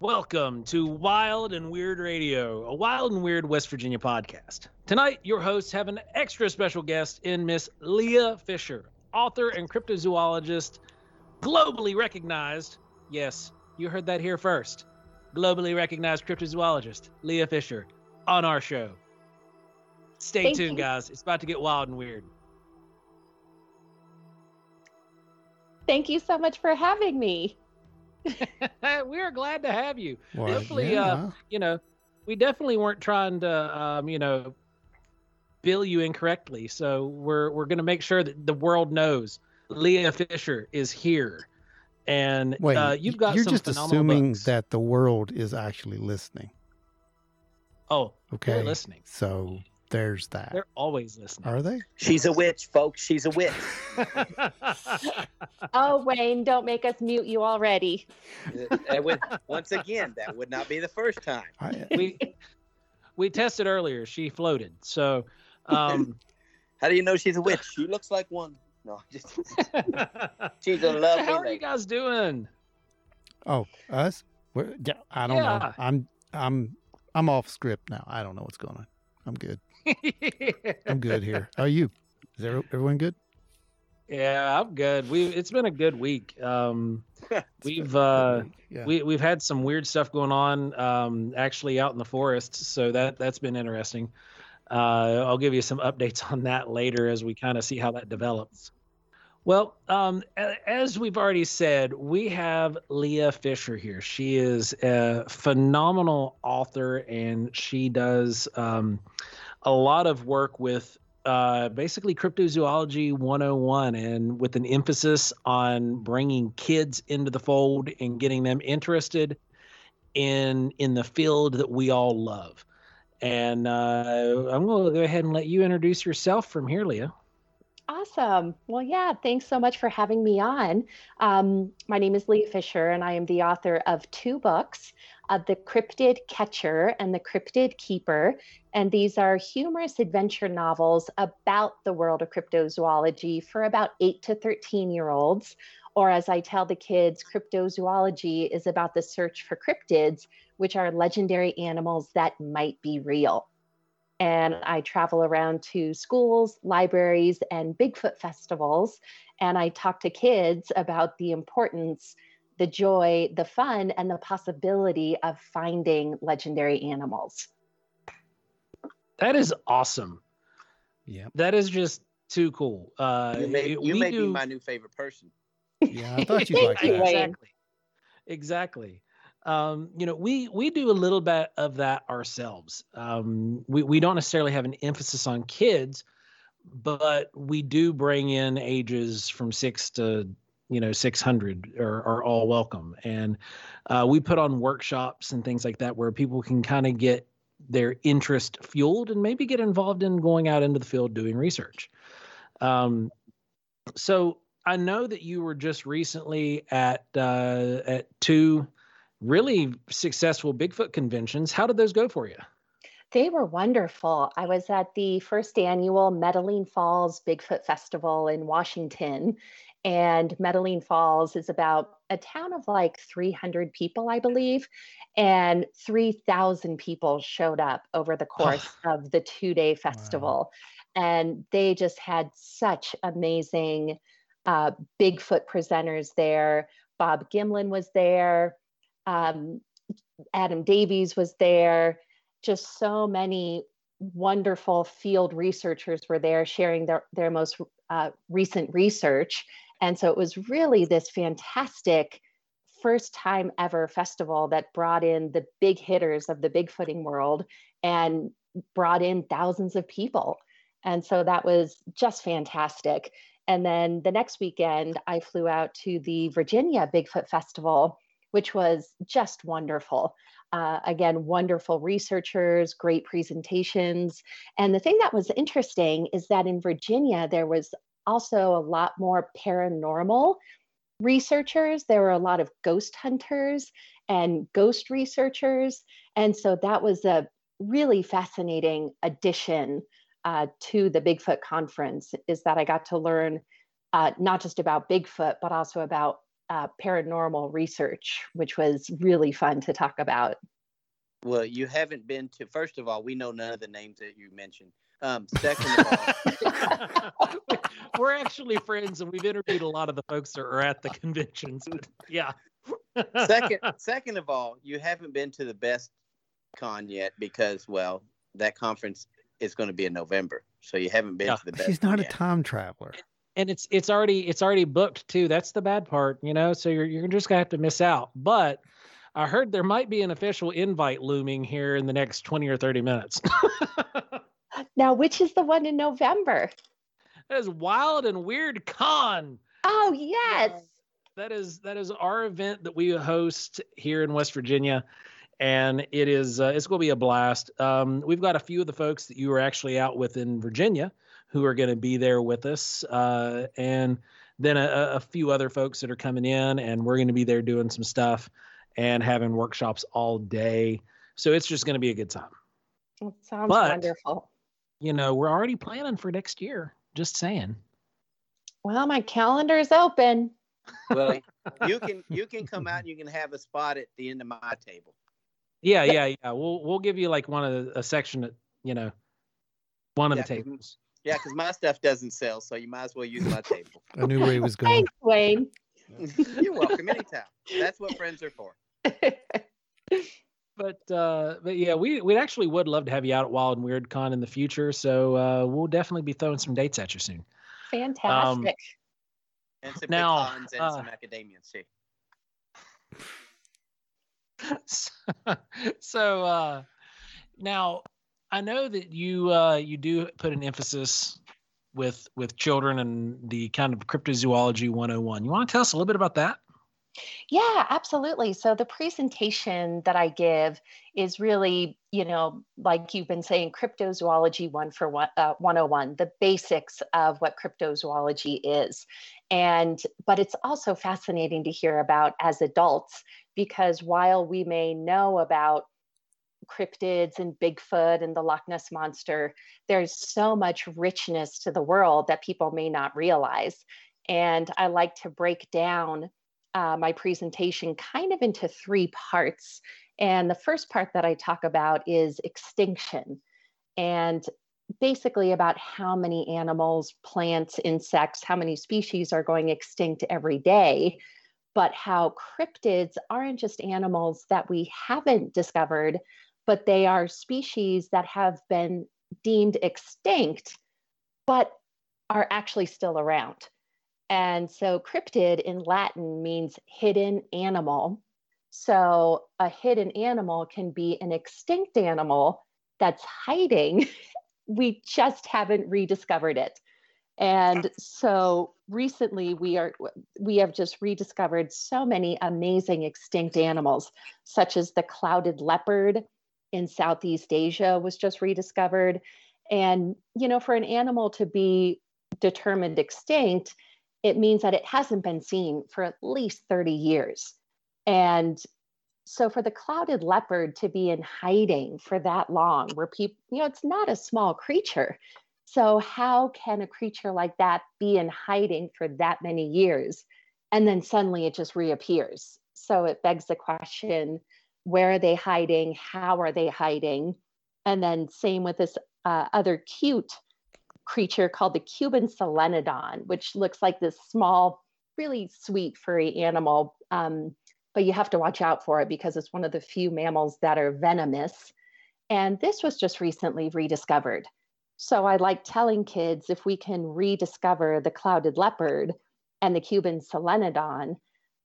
Welcome to Wild and Weird Radio, a wild and weird West Virginia podcast. Tonight, your hosts have an extra special guest in Miss Leah Fisher, author and cryptozoologist, globally recognized. Yes, you heard that here first. Globally recognized cryptozoologist, Leah Fisher, on our show. Stay Thank tuned, you. guys. It's about to get wild and weird. Thank you so much for having me. we are glad to have you. Well, Definitely, yeah. uh, you know, we definitely weren't trying to, um, you know, bill you incorrectly. So we're we're gonna make sure that the world knows Leah Fisher is here, and Wait, uh, you've got you're some just phenomenal assuming books. that the world is actually listening. oh, Okay. they're listening. So there's that. They're always listening. Are they? She's a witch, folks. She's a witch. Oh, Wayne, don't make us mute you already. That would, once again, that would not be the first time. I, we we tested earlier. She floated. So, um, How do you know she's a witch? She looks like one. No, just she's a lovely how are you guys doing? oh, us? We're, yeah, I don't Yeah. know. I'm I'm I'm off script now. I don't know what's going on. I'm good. I'm good here. How are you? Is everyone good? Yeah, I'm good. We it's been a good week. Um, We've, been uh, week. yeah. we we've had some weird stuff going on um, actually out in the forest, so that that's been interesting. Uh, I'll give you some updates on that later as we kind of see how that develops. Well, um, as we've already said, we have Leah Fisher here. She is a phenomenal author, and she does um, a lot of work with uh, basically cryptozoology 101 and with an emphasis on bringing kids into the fold and getting them interested in in the field that we all love. And uh, i'm going to go ahead and let you introduce yourself from here leah Awesome. Well, yeah, thanks so much for having me on. Um, my name is Leah Fisher, and I am the author of two books uh, The Cryptid Catcher and The Cryptid Keeper. And these are humorous adventure novels about the world of cryptozoology for about 8 to 13 year olds. Or, as I tell the kids, cryptozoology is about the search for cryptids, which are legendary animals that might be real and I travel around to schools, libraries, and Bigfoot festivals. And I talk to kids about the importance, the joy, the fun, and the possibility of finding legendary animals. that is awesome yeah. that is just too cool uh, You may, you may do- be my new favorite person. Yeah. I thought you'd like you, that. Wayne. exactly exactly um, you know we we do a little bit of that ourselves. Um, we, we don't necessarily have an emphasis on kids but we do bring in ages from six to you know 600 are, are all welcome. And uh, we put on workshops and things like that where people can kind of get their interest fueled and maybe get involved in going out into the field doing research. Um, so I know that you were just recently at uh, at two really successful Bigfoot conventions. How did those go for you? They were wonderful. I was at the first annual Metaline Falls Bigfoot Festival in Washington. And Metaline Falls is about a town of like 300 people, I believe. And 3,000 people showed up over the course of the two day festival. And they just had such amazing uh, Bigfoot presenters there. Bob Gimlin was there. Um, Adam Davies was there just so many wonderful field researchers were there sharing their, their most uh, recent research. And so it was really this fantastic first time ever festival that brought in the big hitters of the bigfooting world and brought in thousands of people. And so that was just fantastic. And then the next weekend, I flew out to the Virginia Bigfoot Festival, which was just wonderful. Uh, again, wonderful researchers, great presentations. And the thing that was interesting is that in Virginia, there was also a lot more paranormal researchers. There were a lot of ghost hunters and ghost researchers. And so that was a really fascinating addition uh, to the Bigfoot conference is that I got to learn uh, not just about Bigfoot, but also about uh, paranormal research, which was really fun to talk about. Well, you haven't been to. First of all, we know none of the names that you mentioned. Um, second of all, we're actually friends, and we've interviewed a lot of the folks that are at the conventions. Yeah. second, second of all, you haven't been to the best con yet because, well, that conference is going to be in November, so you haven't been yeah. to the best. She's not yet. a time traveler. And it's it's already it's already booked too. That's the bad part, you know. So you're you're just gonna have to miss out. But I heard there might be an official invite looming here in the next twenty or thirty minutes. now, which is the one in November? That is Wild and Weird Con. Oh yes. That is that is our event that we host here in West Virginia, and it is uh, it's going to be a blast. Um, we've got a few of the folks that you were actually out with in Virginia who are going to be there with us, uh, and then a, a, few other folks that are coming in, and we're going to be there doing some stuff and having workshops all day. So it's just going to be a good time. It sounds but, wonderful. You know, we're already planning for next year. Just saying. Well, my calendar is open. Well, you can you can come out and you can have a spot at the end of my table. Yeah, yeah, yeah. We'll we'll give you like one of the, a section at you know one of yeah, the tables. Yeah, because my stuff doesn't sell, so you might as well use my table. I knew where he was going. Thanks, Wayne. You're welcome anytime. That's what friends are for. but uh, but yeah, we we actually would love to have you out at Wild and Weird Con in the future. So uh, we'll definitely be throwing some dates at you soon. Fantastic. Um, and some now, and uh, some academians too. So, so uh, now I know that you uh, you do put an emphasis with with children and the kind of cryptozoology 101. You want to tell us a little bit about that? Yeah, absolutely. So the presentation that I give is really, you know, like you've been saying, cryptozoology one for one, uh, 101, the basics of what cryptozoology is. And, but it's also fascinating to hear about as adults, because while we may know about cryptids and Bigfoot and the Loch Ness Monster, there's so much richness to the world that people may not realize. And I like to break down uh, my presentation kind of into three parts. And the first part that I talk about is extinction and basically about how many animals, plants, insects, how many species are going extinct every day, but how cryptids aren't just animals that we haven't discovered, but they are species that have been deemed extinct, but are actually still around. And so cryptid in Latin means hidden animal. So a hidden animal can be an extinct animal that's hiding. we just haven't rediscovered it. And so recently we are we have just rediscovered so many amazing extinct animals such as the clouded leopard in Southeast Asia was just rediscovered and you know for an animal to be determined extinct it means that it hasn't been seen for at least 30 years. And so for the clouded leopard to be in hiding for that long, where people, you know, it's not a small creature. So how can a creature like that be in hiding for that many years? And then suddenly it just reappears. So it begs the question where are they hiding? How are they hiding? And then, same with this uh, other cute creature called the Cuban solenodon, which looks like this small, really sweet furry animal. Um, but you have to watch out for it because it's one of the few mammals that are venomous. And this was just recently rediscovered. So I like telling kids if we can rediscover the clouded leopard and the Cuban solenodon,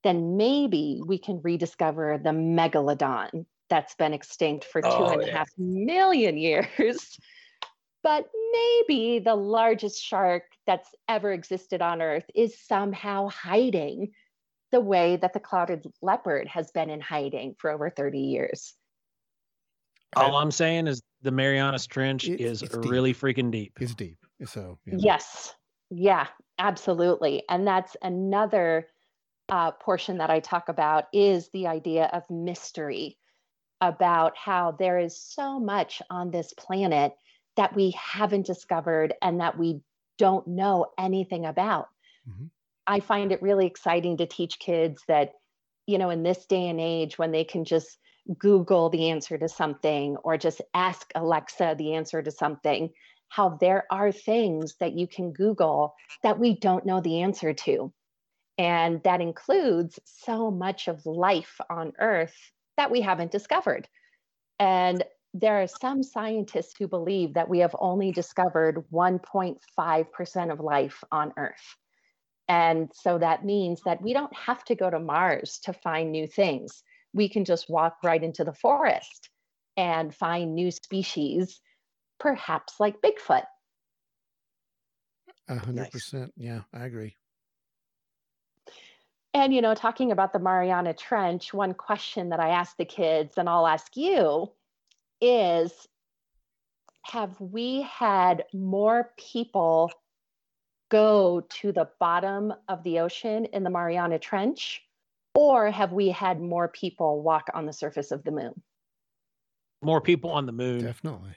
then maybe we can rediscover the megalodon that's been extinct for oh, two and yeah. a half million years. but maybe the largest shark that's ever existed on Earth is somehow hiding the way that the clouded leopard has been in hiding for over 30 years. All I'm saying is the Marianas Trench it's, is it's really freaking deep. It's deep. So, yes. Yeah, absolutely. And that's another uh, portion that I talk about is the idea of mystery about how there is so much on this planet that we haven't discovered and that we don't know anything about. Mm-hmm. I find it really exciting to teach kids that, you know, in this day and age when they can just Google the answer to something or just ask Alexa the answer to something, how there are things that you can Google that we don't know the answer to. And that includes so much of life on Earth that we haven't discovered. And there are some scientists who believe that we have only discovered 1.5% of life on Earth. And so that means that we don't have to go to Mars to find new things. We can just walk right into the forest and find new species, perhaps like Bigfoot. A hundred percent. Yeah, I agree. And, you know, talking about the Mariana Trench, one question that I ask the kids, and I'll ask you, is have we had more people go to the bottom of the ocean in the Mariana Trench, or have we had more people walk on the surface of the moon? More people on the moon. Definitely.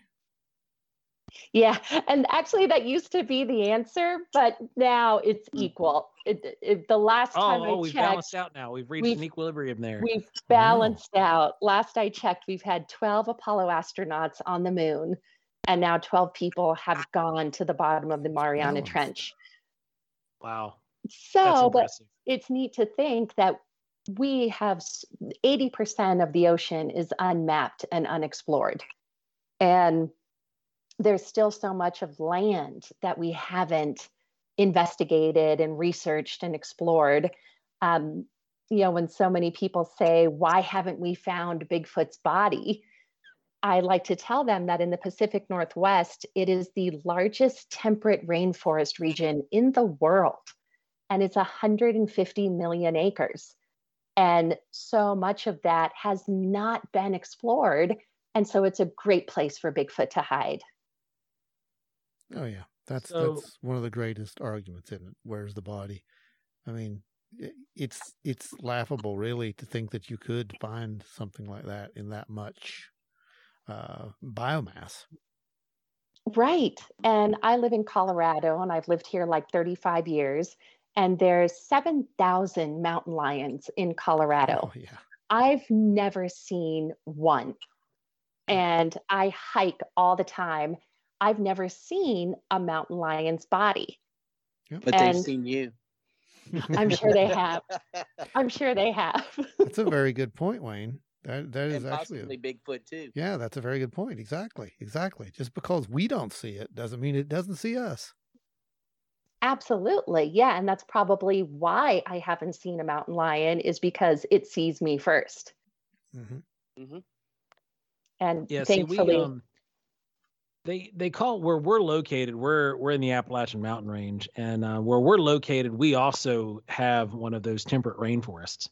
Yeah, and actually, that used to be the answer, but now it's hmm. equal. It, it, the last oh, time oh, I we've checked, balanced out now. We've reached we've, an equilibrium there. We've balanced oh. out. Last I checked, we've had 12 Apollo astronauts on the moon, and now 12 people have gone to the bottom of the Mariana oh. Trench. Wow. So, but it's neat to think that we have 80% of the ocean is unmapped and unexplored. And there's still so much of land that we haven't investigated and researched and explored. Um, you know, when so many people say, Why haven't we found Bigfoot's body? I like to tell them that in the Pacific Northwest, it is the largest temperate rainforest region in the world, and it's 150 million acres. And so much of that has not been explored. And so it's a great place for Bigfoot to hide. Oh yeah, that's so, that's one of the greatest arguments in it. Where's the body? I mean, it's it's laughable, really, to think that you could find something like that in that much uh, biomass. Right, and I live in Colorado, and I've lived here like 35 years. And there's 7,000 mountain lions in Colorado. Oh, yeah. I've never seen one. And I hike all the time I've never seen a mountain lion's body. But and they've seen you. I'm sure they have. I'm sure they have. that's a very good point, Wayne. That that is and actually a, Bigfoot too. Yeah, that's a very good point. Exactly. Exactly. Just because we don't see it doesn't mean it doesn't see us. Absolutely. Yeah, and that's probably why I haven't seen a mountain lion is because it sees me 1st mm-hmm. mm-hmm. And yeah, thankfully, see, we, um, they they call where we're located. We're we're in the Appalachian Mountain Range, and uh, where we're located, we also have one of those temperate rainforests,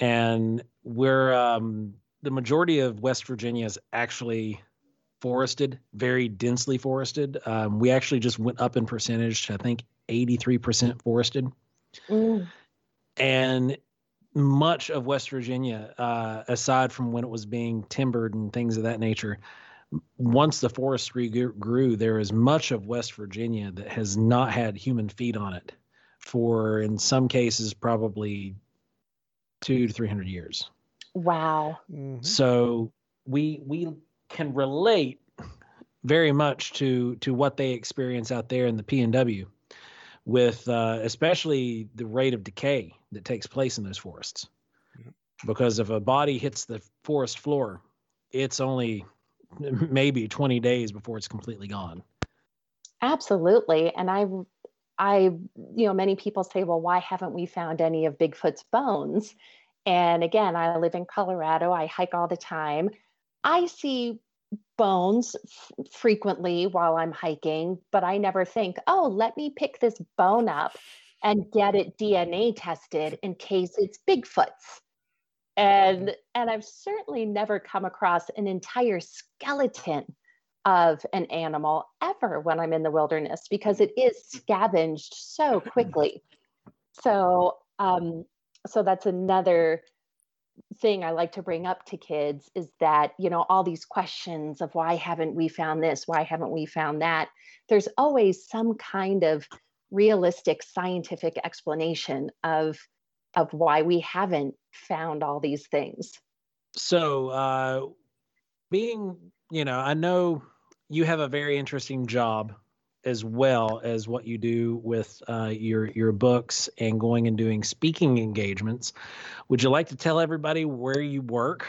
and we're um, the majority of West Virginia is actually forested, very densely forested. Um, we actually just went up in percentage. I think eighty three percent forested, mm. and much of West Virginia, uh, aside from when it was being timbered and things of that nature, once the forestry grew, there is much of West Virginia that has not had human feet on it for, in some cases, probably two to three hundred years. Wow! Mm-hmm. So we we can relate very much to to what they experience out there in the PNW, with uh, especially the rate of decay that takes place in those forests. Because if a body hits the forest floor, it's only maybe 20 days before it's completely gone. Absolutely. And I, I, you know, many people say, well, why haven't we found any of Bigfoot's bones? And again, I live in Colorado. I hike all the time. I see bones f- frequently while I'm hiking, but I never think, oh, let me pick this bone up and get it DNA tested in case it's Bigfoot's and and i've certainly never come across an entire skeleton of an animal ever when i'm in the wilderness because it is scavenged so quickly. So um so that's another thing i like to bring up to kids is that you know all these questions of why haven't we found this? Why haven't we found that? There's always some kind of realistic scientific explanation of of why we haven't found all these things. So, uh, being, you know, I know you have a very interesting job as well as what you do with uh, your your books and going and doing speaking engagements. Would you like to tell everybody where you work?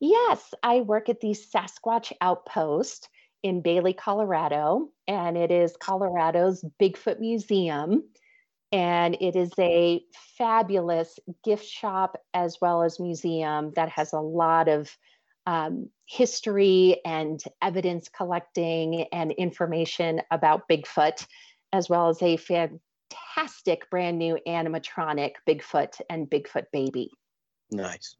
Yes, I work at the Sasquatch Outpost in Bailey, Colorado, and it is Colorado's Bigfoot Museum. And it is a fabulous gift shop as well as museum that has a lot of um, history and evidence collecting and information about Bigfoot, as well as a fantastic brand new animatronic Bigfoot and Bigfoot baby. Nice.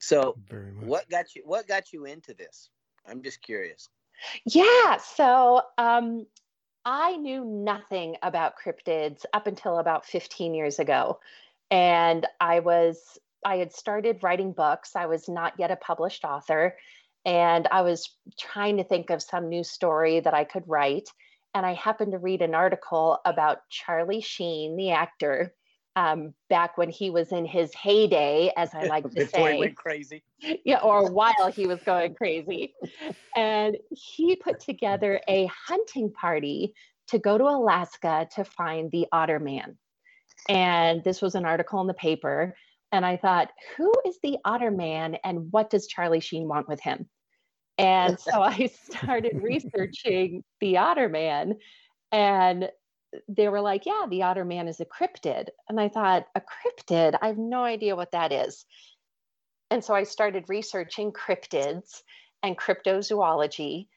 So, what got you? What got you into this? I'm just curious. Yeah. So, um, I knew nothing about cryptids up until about 15 years ago, and I was I had started writing books. I was not yet a published author, and I was trying to think of some new story that I could write. And I happened to read an article about Charlie Sheen, the actor, um, back when he was in his heyday, as I like to say. he went crazy. Yeah, or while he was going crazy. And he put together a hunting party to go to Alaska to find the otter man. And this was an article in the paper. And I thought, who is the otter man and what does Charlie Sheen want with him? And so I started researching the otter man. And they were like, yeah, the otter man is a cryptid. And I thought, a cryptid? I have no idea what that is. And so I started researching cryptids and cryptozoology.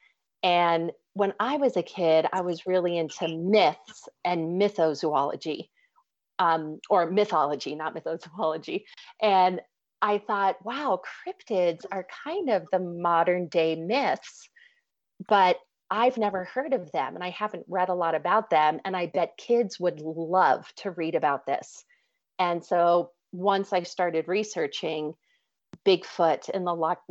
And when I was a kid, I was really into myths and mythozoology, um, or mythology, not mythozoology. And I thought, wow, cryptids are kind of the modern day myths, but I've never heard of them and I haven't read a lot about them. And I bet kids would love to read about this. And so once I started researching Bigfoot and the Loch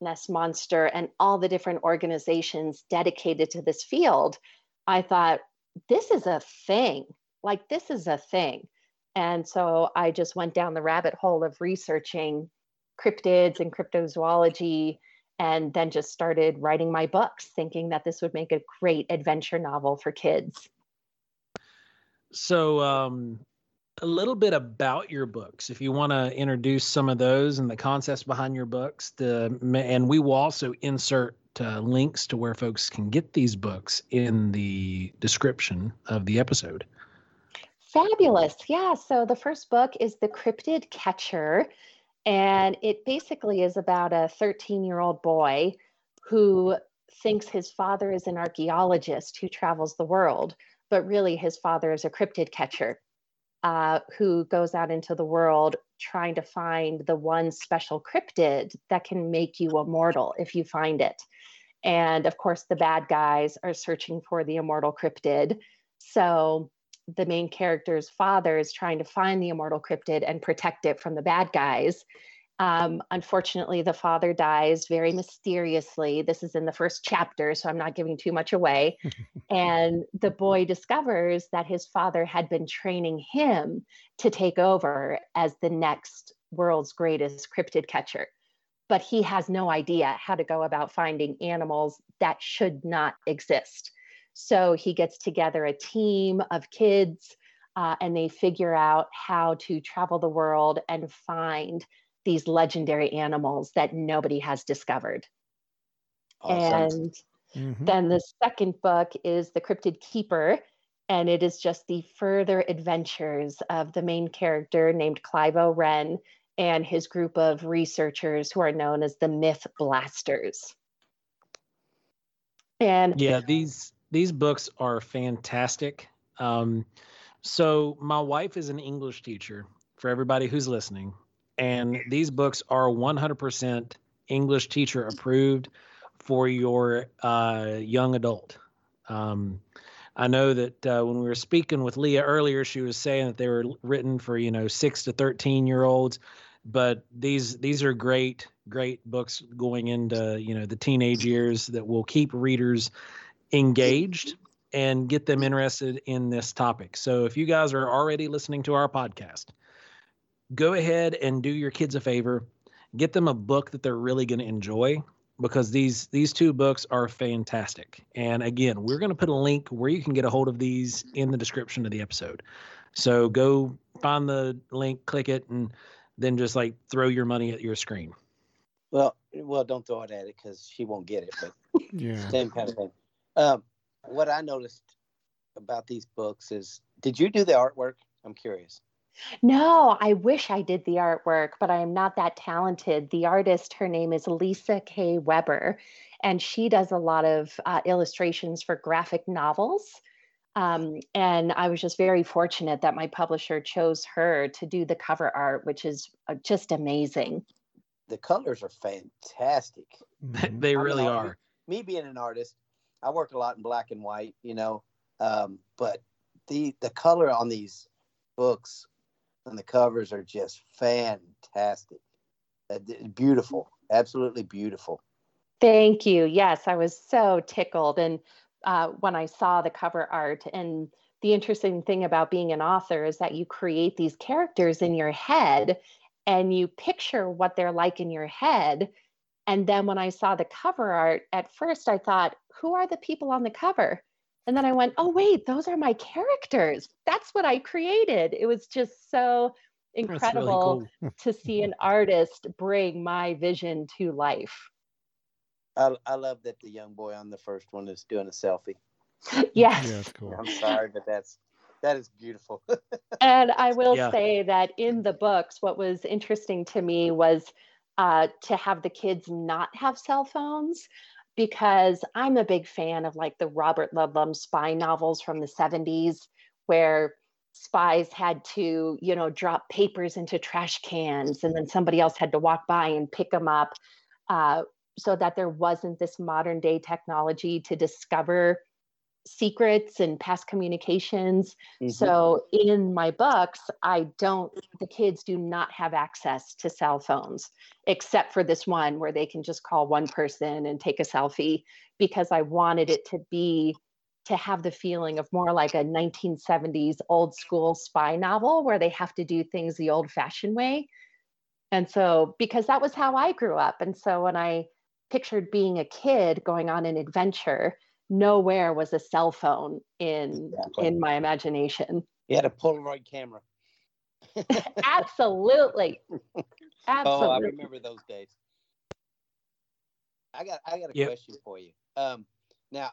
Ness Monster and all the different organizations dedicated to this field, I thought, this is a thing. Like, this is a thing. And so I just went down the rabbit hole of researching cryptids and cryptozoology and then just started writing my books, thinking that this would make a great adventure novel for kids. So, um, a little bit about your books, if you want to introduce some of those and the concepts behind your books. The and we will also insert uh, links to where folks can get these books in the description of the episode. Fabulous. Yeah. So the first book is The Cryptid Catcher. And it basically is about a 13 year old boy who thinks his father is an archaeologist who travels the world, but really his father is a cryptid catcher uh, who goes out into the world trying to find the one special cryptid that can make you immortal if you find it. And of course, the bad guys are searching for the immortal cryptid. So the main character's father is trying to find the immortal cryptid and protect it from the bad guys. Um, unfortunately, the father dies very mysteriously. This is in the first chapter, so I'm not giving too much away. and the boy discovers that his father had been training him to take over as the next world's greatest cryptid catcher. But he has no idea how to go about finding animals that should not exist. So he gets together a team of kids uh, and they figure out how to travel the world and find these legendary animals that nobody has discovered. Awesome. And mm-hmm. then the second book is The Cryptid Keeper, and it is just the further adventures of the main character named Clive Oren and his group of researchers who are known as the Myth Blasters. And yeah, these these books are fantastic. Um, so my wife is an English teacher for everybody who's listening, and these books are 100% English teacher approved for your uh, young adult. Um, I know that uh, when we were speaking with Leah earlier, she was saying that they were written for you know six to thirteen year olds, but these these are great great books going into you know the teenage years that will keep readers engaged and get them interested in this topic. So if you guys are already listening to our podcast, go ahead and do your kids a favor, get them a book that they're really going to enjoy because these these two books are fantastic. And again, we're going to put a link where you can get a hold of these in the description of the episode. So go find the link, click it, and then just like throw your money at your screen. Well, well, don't throw it at it because she won't get it. But Yeah. same kind of thing. Um, what I noticed about these books is, did you do the artwork? I'm curious. No, I wish I did the artwork, but I am not that talented. The artist, her name is Lisa K. Weber, and she does a lot of uh, illustrations for graphic novels. Um, and I was just very fortunate that my publisher chose her to do the cover art, which is uh, just amazing. The colors are fantastic. They I'm an really are. Me being an artist, I work a lot in black and white, you know, um, but the the color on these books and the covers are just fantastic. Uh, Beautiful, absolutely beautiful. Thank you. Yes, I was so tickled. And uh, when I saw the cover art, and the interesting thing about being an author is that you create these characters in your head and you picture what they're like in your head. And then when I saw the cover art, at first I thought, who are the people on the cover? And then I went, oh, wait, those are my characters. That's what I created. It was just so That's really incredible cool. to see an artist bring my vision to life. I, I love that the young boy on the first one is doing a selfie. Yes. Yeah, cool. I'm sorry, but that's that is beautiful. And I will Yeah. say that in the books, what was interesting to me was uh, to have the kids not have cell phones because I'm a big fan of like the Robert Ludlum spy novels from the 70s where spies had to, you know, drop papers into trash cans and then somebody else had to walk by and pick them up uh, so that there wasn't this modern day technology to discover secrets and past communications. Mhm. So in my books, I don't, the kids do not have access to cell phones, except for this one where they can just call one person and take a selfie because I wanted it to be, to have the feeling of more like a 1970s old school spy novel where they have to do things the old fashioned way. And so, because that was how I grew up. And so when I pictured being a kid going on an adventure, nowhere was a cell phone in Exactly. in my imagination. You had a Polaroid camera. Absolutely. Absolutely. Oh, I remember those days. I got I got a Yep. question for you. Um, now,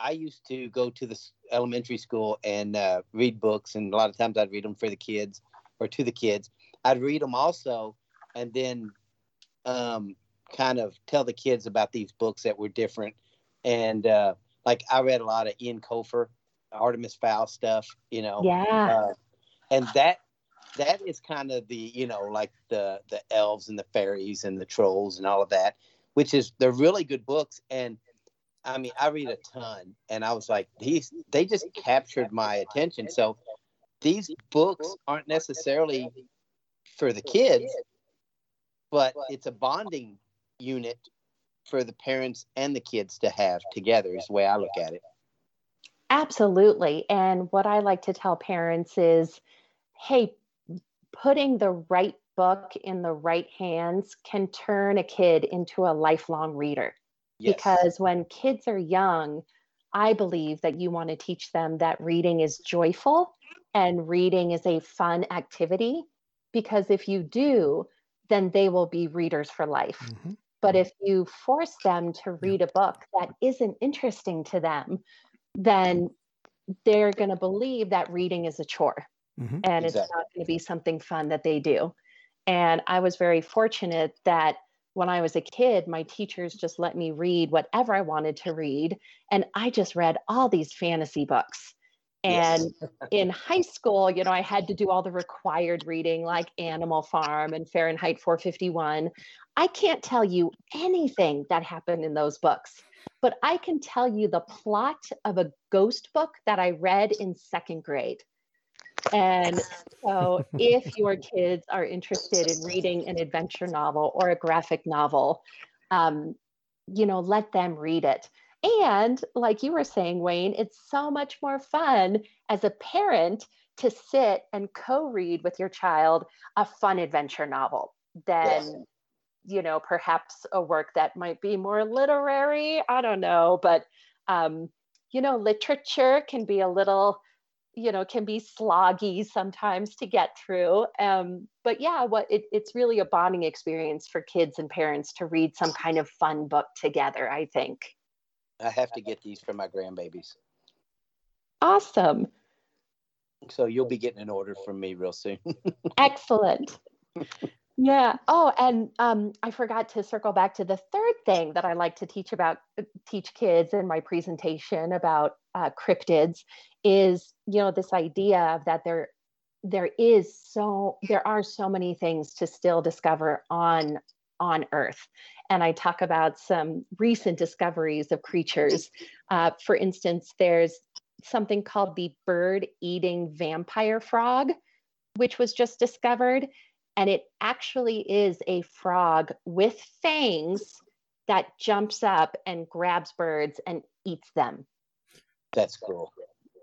I used to go to the elementary school and uh, read books, and a lot of times I'd read them for the kids or to the kids. I'd read them also, and then um, kind of tell the kids about these books that were different. And uh, like I read a lot of Ian Colfer, Artemis Fowl stuff, you know yeah. uh, and that that is kind of the you know like the the elves and the fairies and the trolls and all of that which is they're really good books and i mean i read a ton and i was like these they just captured my attention so these books aren't necessarily for the kids but it's a bonding unit for the parents and the kids to have together is the way i look at it Absolutely. And what I like to tell parents is hey, putting the right book in the right hands can turn a kid into a lifelong reader. yes. Because when kids are young, I believe that you want to teach them that reading is joyful and reading is a fun activity. Because if you do, then they will be readers for life. Mhm. But if you force them to read a book that isn't interesting to them, then they're going to believe that reading is a chore Mhm. and it's not going to be something fun that they do. And I was very fortunate that when I was a kid, my teachers just let me read whatever I wanted to read. And I just read all these fantasy books. And Yes. in high school, you know, I had to do all the required reading like Animal Farm and Fahrenheit 451. I can't tell you anything that happened in those books, but I can tell you the plot of a ghost book that I read in second grade. And so, if your kids are interested in reading an adventure novel or a graphic novel, um, you know, let them read it. And like you were saying, Wayne, it's so much more fun as a parent to sit and co read with your child a fun adventure novel than, yes. you know, perhaps a work that might be more literary. I don't know. But, um, you know, literature can be a little you know can be sloggy sometimes to get through um, but yeah what it, it's really a bonding experience for kids and parents to read some kind of fun book together i think i have to get these for my grandbabies. Awesome. So you'll be getting an order from me real soon. Excellent. Yeah. Oh and um, i forgot to circle back to the third thing that i like to teach about teach kids in my presentation about uh, cryptids is you know this idea of that there there is so there are so many things to still discover on on earth. And i talk about some recent discoveries of creatures. Uh, for instance there's something called the bird eating vampire frog which was just discovered. And it actually is a frog with fangs that jumps up and grabs birds and eats them. That's cool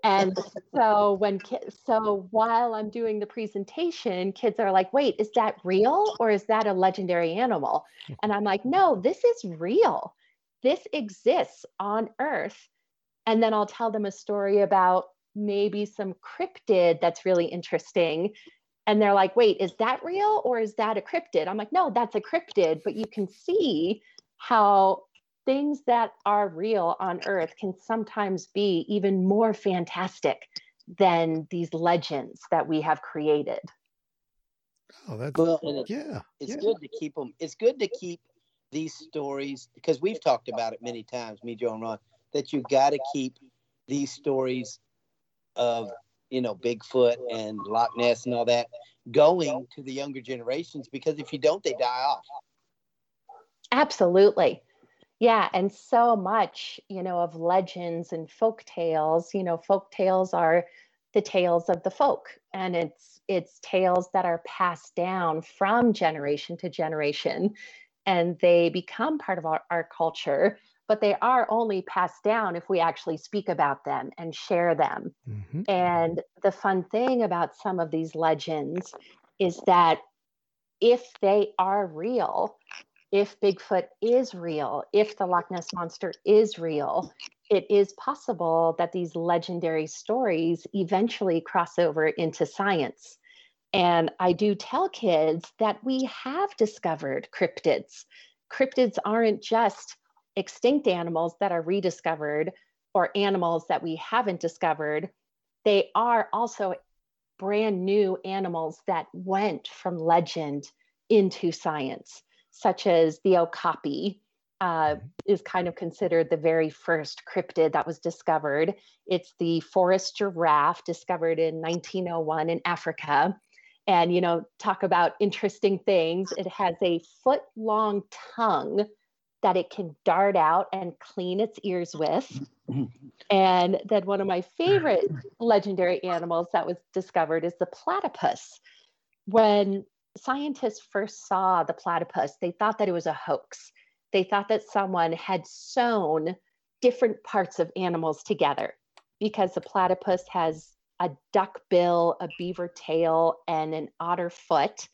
and so when kids so while i'm doing the presentation kids are like wait is that real or is that a legendary animal? And i'm like no this is real. This exists on earth. And then i'll tell them a story about maybe some cryptid that's really interesting. And they're like wait is that real or is that a cryptid? I'm like no that's a cryptid but you can see how things that are real on earth can sometimes be even more fantastic than these legends that we have created. Oh, that's well, yeah. It's yeah. good to keep them. It's good to keep these stories because we've talked about it many times, me, Joe, and Ron, that you got to keep these stories of you know Bigfoot and Loch Ness and all that going to the younger generations because if you don't, they die off. Absolutely. Yeah, and so much, you know, of legends and folk tales, you know, folk tales are the tales of the folk and it's it's tales that are passed down from generation to generation and they become part of our, our culture but they are only passed down if we actually speak about them and share them mm-hmm. and the fun thing about some of these legends is that if they are real if Bigfoot is real, if the Loch Ness Monster is real, it is possible that these legendary stories eventually cross over into science. And I do tell kids that we have discovered cryptids. Cryptids aren't just extinct animals that are rediscovered or animals that we haven't discovered, they are also brand new animals that went from legend into science such as the okapi, uh, mm-hmm. is kind of considered the very first cryptid that was discovered. It's the forest giraffe discovered in 1901 in Africa. And, you know, talk about interesting things. It has a foot long tongue that it can dart out and clean its ears with. Mm-hmm. And then one of my favorite legendary animals that was discovered is the platypus. When scientists first saw the platypus, they thought that it was a hoax. They thought that someone had sewn different parts of animals together because the platypus has a duck bill, a beaver tail, and an otter foot.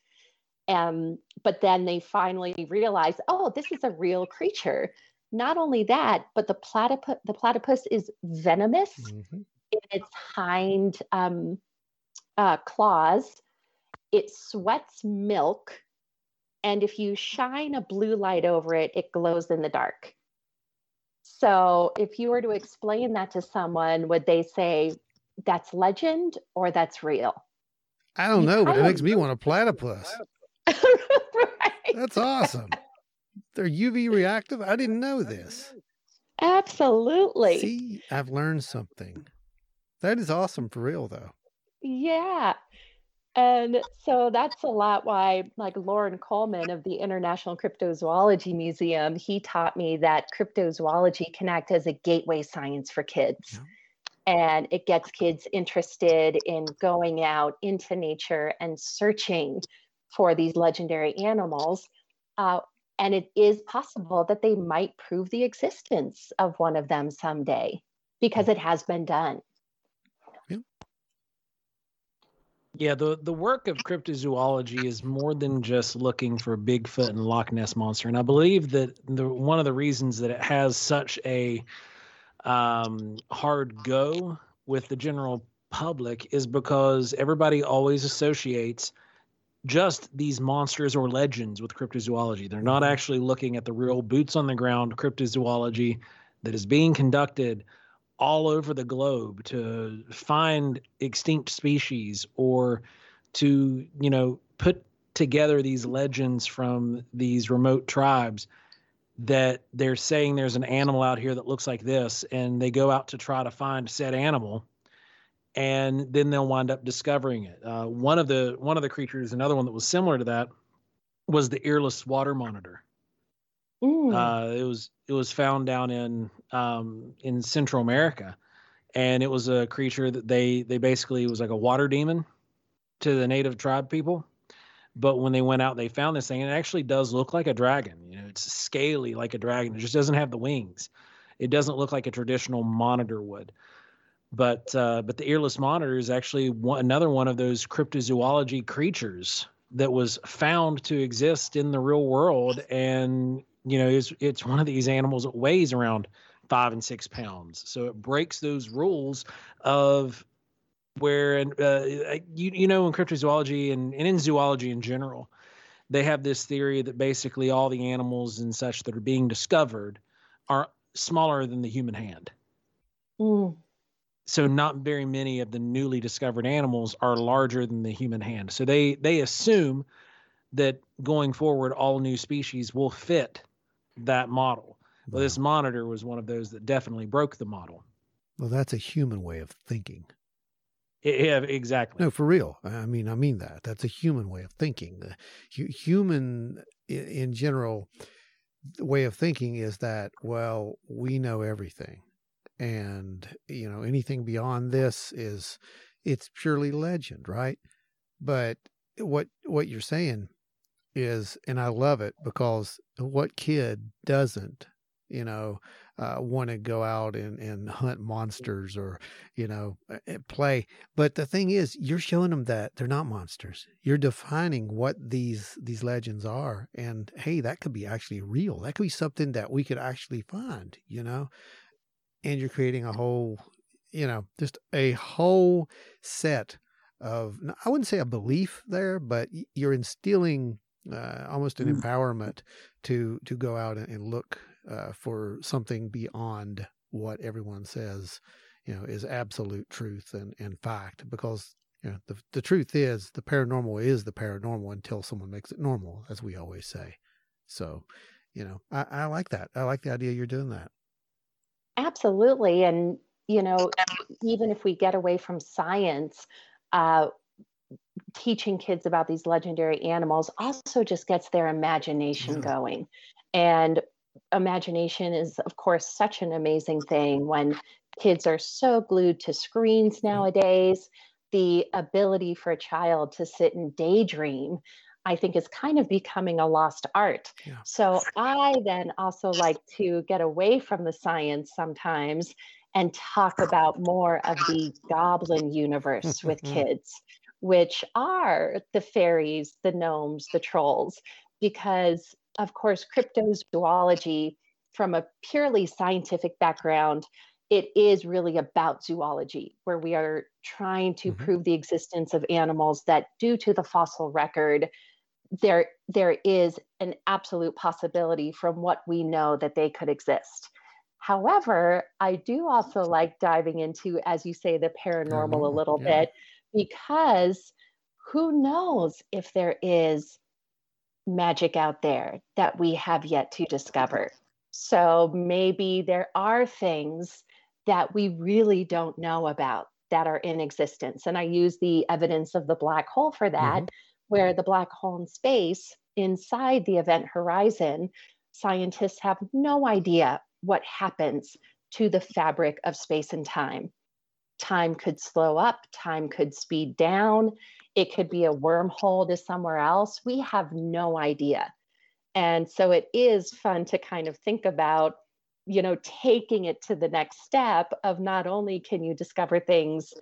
Um, but then they finally realized, oh, this is a real creature. Not only that, but the platypus, the platypus is venomous mm-hmm. in its hind um, uh, claws it sweats milk and if you shine a blue light over it it glows in the dark. So if you were to explain that to someone would they say that's legend or that's real? I don't know but it makes me want a platypus. Right. that's awesome. They're uv reactive? I didn't know this. Absolutely. See i've learned something. That is awesome for real though. Yeah and so that's a lot why, like Loren Coleman of the International Cryptozoology Museum, he taught me that cryptozoology can act as a gateway science for kids. Yeah. And it gets kids interested in going out into nature and searching for these legendary animals. Uh, And it is possible that they might prove the existence of one of them someday because it has been done. Yeah, the, the work of cryptozoology is more than just looking for Bigfoot and Loch Ness monster, and I believe that the one of the reasons that it has such a um, hard go with the general public is because everybody always associates just these monsters or legends with cryptozoology. They're not mm-hmm. actually looking at the real boots on the ground cryptozoology that is being conducted all over the globe to find extinct species or to, you know, put together these legends from these remote tribes that they're saying there's an animal out here that looks like this and they go out to try to find said animal and then they'll wind up discovering it. Uh, one of the one of the creatures another one that was similar to that was the earless water monitor. Uh, it was it was found down in um, in Central America, and it was a creature that they they basically was like a water demon to the native tribe people. But when they went out, they found this thing, and it actually does look like a dragon. You know, it's scaly like a dragon. It just doesn't have the wings. It doesn't look like a traditional monitor would. But uh, but the earless monitor is actually one, another one of those cryptozoology creatures that was found to exist in the real world and you know, it's it's one of these animals that weighs around five and six pounds. So it breaks those rules of where and uh, you you know in cryptozoology and, and in zoology in general, they have this theory that basically all the animals and such that are being discovered are smaller than the human hand. Mm. So not very many of the newly discovered animals are larger than the human hand. So they they assume that going forward all new species will fit that model. Well, this monitor was one of those that definitely broke the model. Well, that's a human way of thinking. Yeah, exactly. No, for real. I mean, I mean that. That's a human way of thinking. Uh, the human, in general, way of thinking is that well, we know everything, and you know anything beyond this is it's purely legend, right? But what what you're saying is, and I love it because what kid doesn't, you know, uh, want to go out and, and hunt monsters or, you know, play. But the thing is, you're showing them that they're not monsters. You're defining what these these legends are, and hey, that could be actually real. That could be something that we could actually find, you know. And you're creating a whole, you know, just a whole set of I wouldn't say a belief there, but you're instilling uh, almost an mm. empowerment to to go out and, and look uh, for something beyond what everyone says, you know, is absolute truth and, and fact. Because you know the the truth is the paranormal is the paranormal until someone makes it normal, as we always say. So, you know, I, I like that. I like the idea you're doing that. Absolutely, and you know, even if we get away from science, uh, teaching kids about these legendary animals also just gets their imagination going. And imagination is, of course, such an amazing thing when kids are so glued to screens mm-hmm. nowadays. The ability for a child to sit and daydream, I think, is kind of becoming a lost art. Yeah. So I then also like to get away from the science sometimes and talk about more of the goblin universe with mm-hmm. kids which are the fairies, the gnomes, the trolls, because of course, cryptozoology, from a purely scientific background, it is really about zoology, where we are trying to mm-hmm. prove the existence of animals that, due to the fossil record, there there is an absolute possibility from what we know that they could exist. However, I do also like diving into, as you say, the paranormal, a little yeah. bit because who knows if there is magic out there that we have yet to discover. So maybe there are things that we really don't know about that are in existence. And I use the evidence of the black hole for that, mm-hmm. where the black hole in space inside the event horizon, scientists have no idea what happens to the fabric of space and time time could slow up, time could speed down, it could be a wormhole to somewhere else. We have no idea. And so it is fun to kind of think about, you know, taking it to the next step of not only can you discover things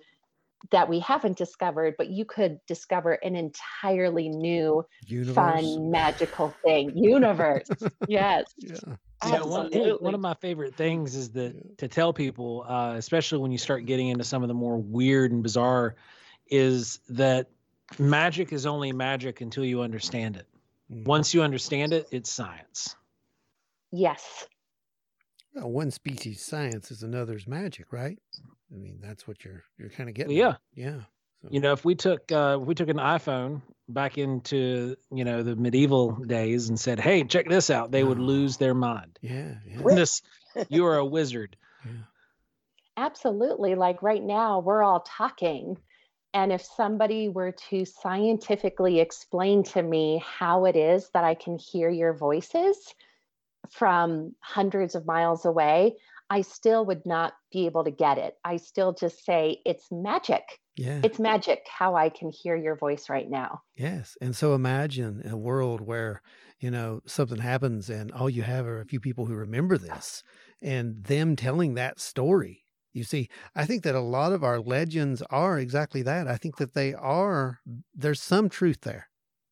that we haven't discovered, but you could discover an entirely new, Universe. fun, magical thing. Universe. yes. Yeah. Yeah, one, Absolutely. one of my favorite things is that to tell people, uh, especially when you start getting into some of the more weird and bizarre, is that magic is only magic until you understand it. Mhm. Once you understand it, it's science. Yes. Well, one species science is another's magic, right? I mean, that's what you're you're kind of getting. Yeah. at. Yeah. So, You know, if we took uh, if we took an iPhone back into you know the medieval days and said, "Hey, check this out," they would Oh. lose their mind. Yeah. Yeah. This, you are a wizard. yeah. Absolutely. Like right now, we're all talking. And if somebody were to scientifically explain to me how it is that I can hear your voices from hundreds of miles away, I still would not be able to get it. I still just say, it's magic. Yeah. It's magic how I can hear your voice right now. Yes. And so imagine a world where, you know, something happens and all you have are a few people who remember this and them telling that story. You see, I think that a lot of our legends are exactly that. I think that they are there's some truth there.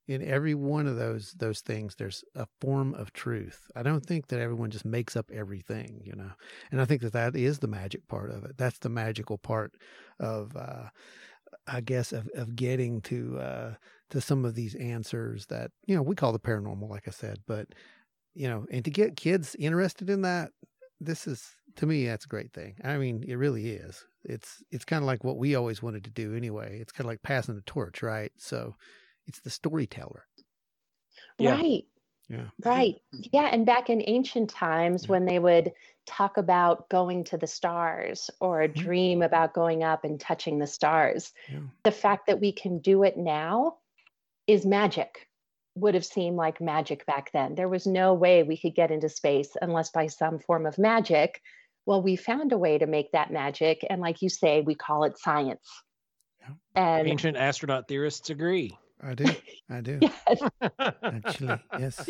In every one of those those things there's a form of truth. I don't think that everyone just makes up everything, you know. And I think that that is the magic part of it. That's the magical part of uh I guess of of getting to uh to some of these answers that you know we call the paranormal like i said but you know and to get kids interested in that this is to me that's a great thing i mean it really is it's it's kind of like what we always wanted to do anyway it's kind of like passing the torch right so it's the storyteller Yeah. Right. yeah Right. Yeah. And back in ancient times, Yeah. when they would talk about going to the stars or a Mhm. dream about going up and touching the stars, Yeah. the fact that we can do it now is magic. Would have seemed like magic back then. There was no way we could get into space unless by some form of magic. Well, we found a way to make that magic. And like you say, we call it science. Yeah. And Ancient astronaut theorists agree. i do i do yes, actually yes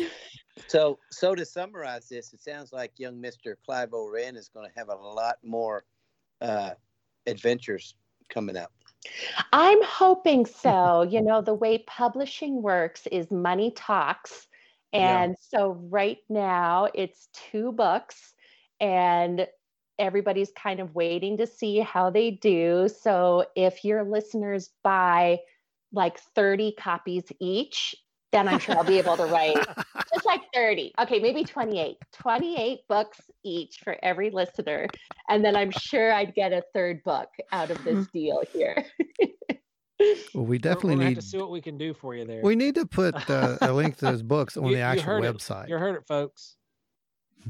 So, so to summarize this, it sounds like young Mister Clive Oren is going to have a lot more uh, adventures coming up. I'm hoping so. you know, the way publishing works is money talks. Yeah. And so right now it's two books and everybody's kind of waiting to see how they do. So if your listeners buy like 30 copies each, then I'm sure I'll be able to write just like 30. Okay, maybe 28. 28 books each for every listener. And then I'm sure I'd get a third book out of this deal here. well we definitely we're need to see what we can do for you there. we need to put uh, a link to those books on You- the you actual it. website You heard it, folks.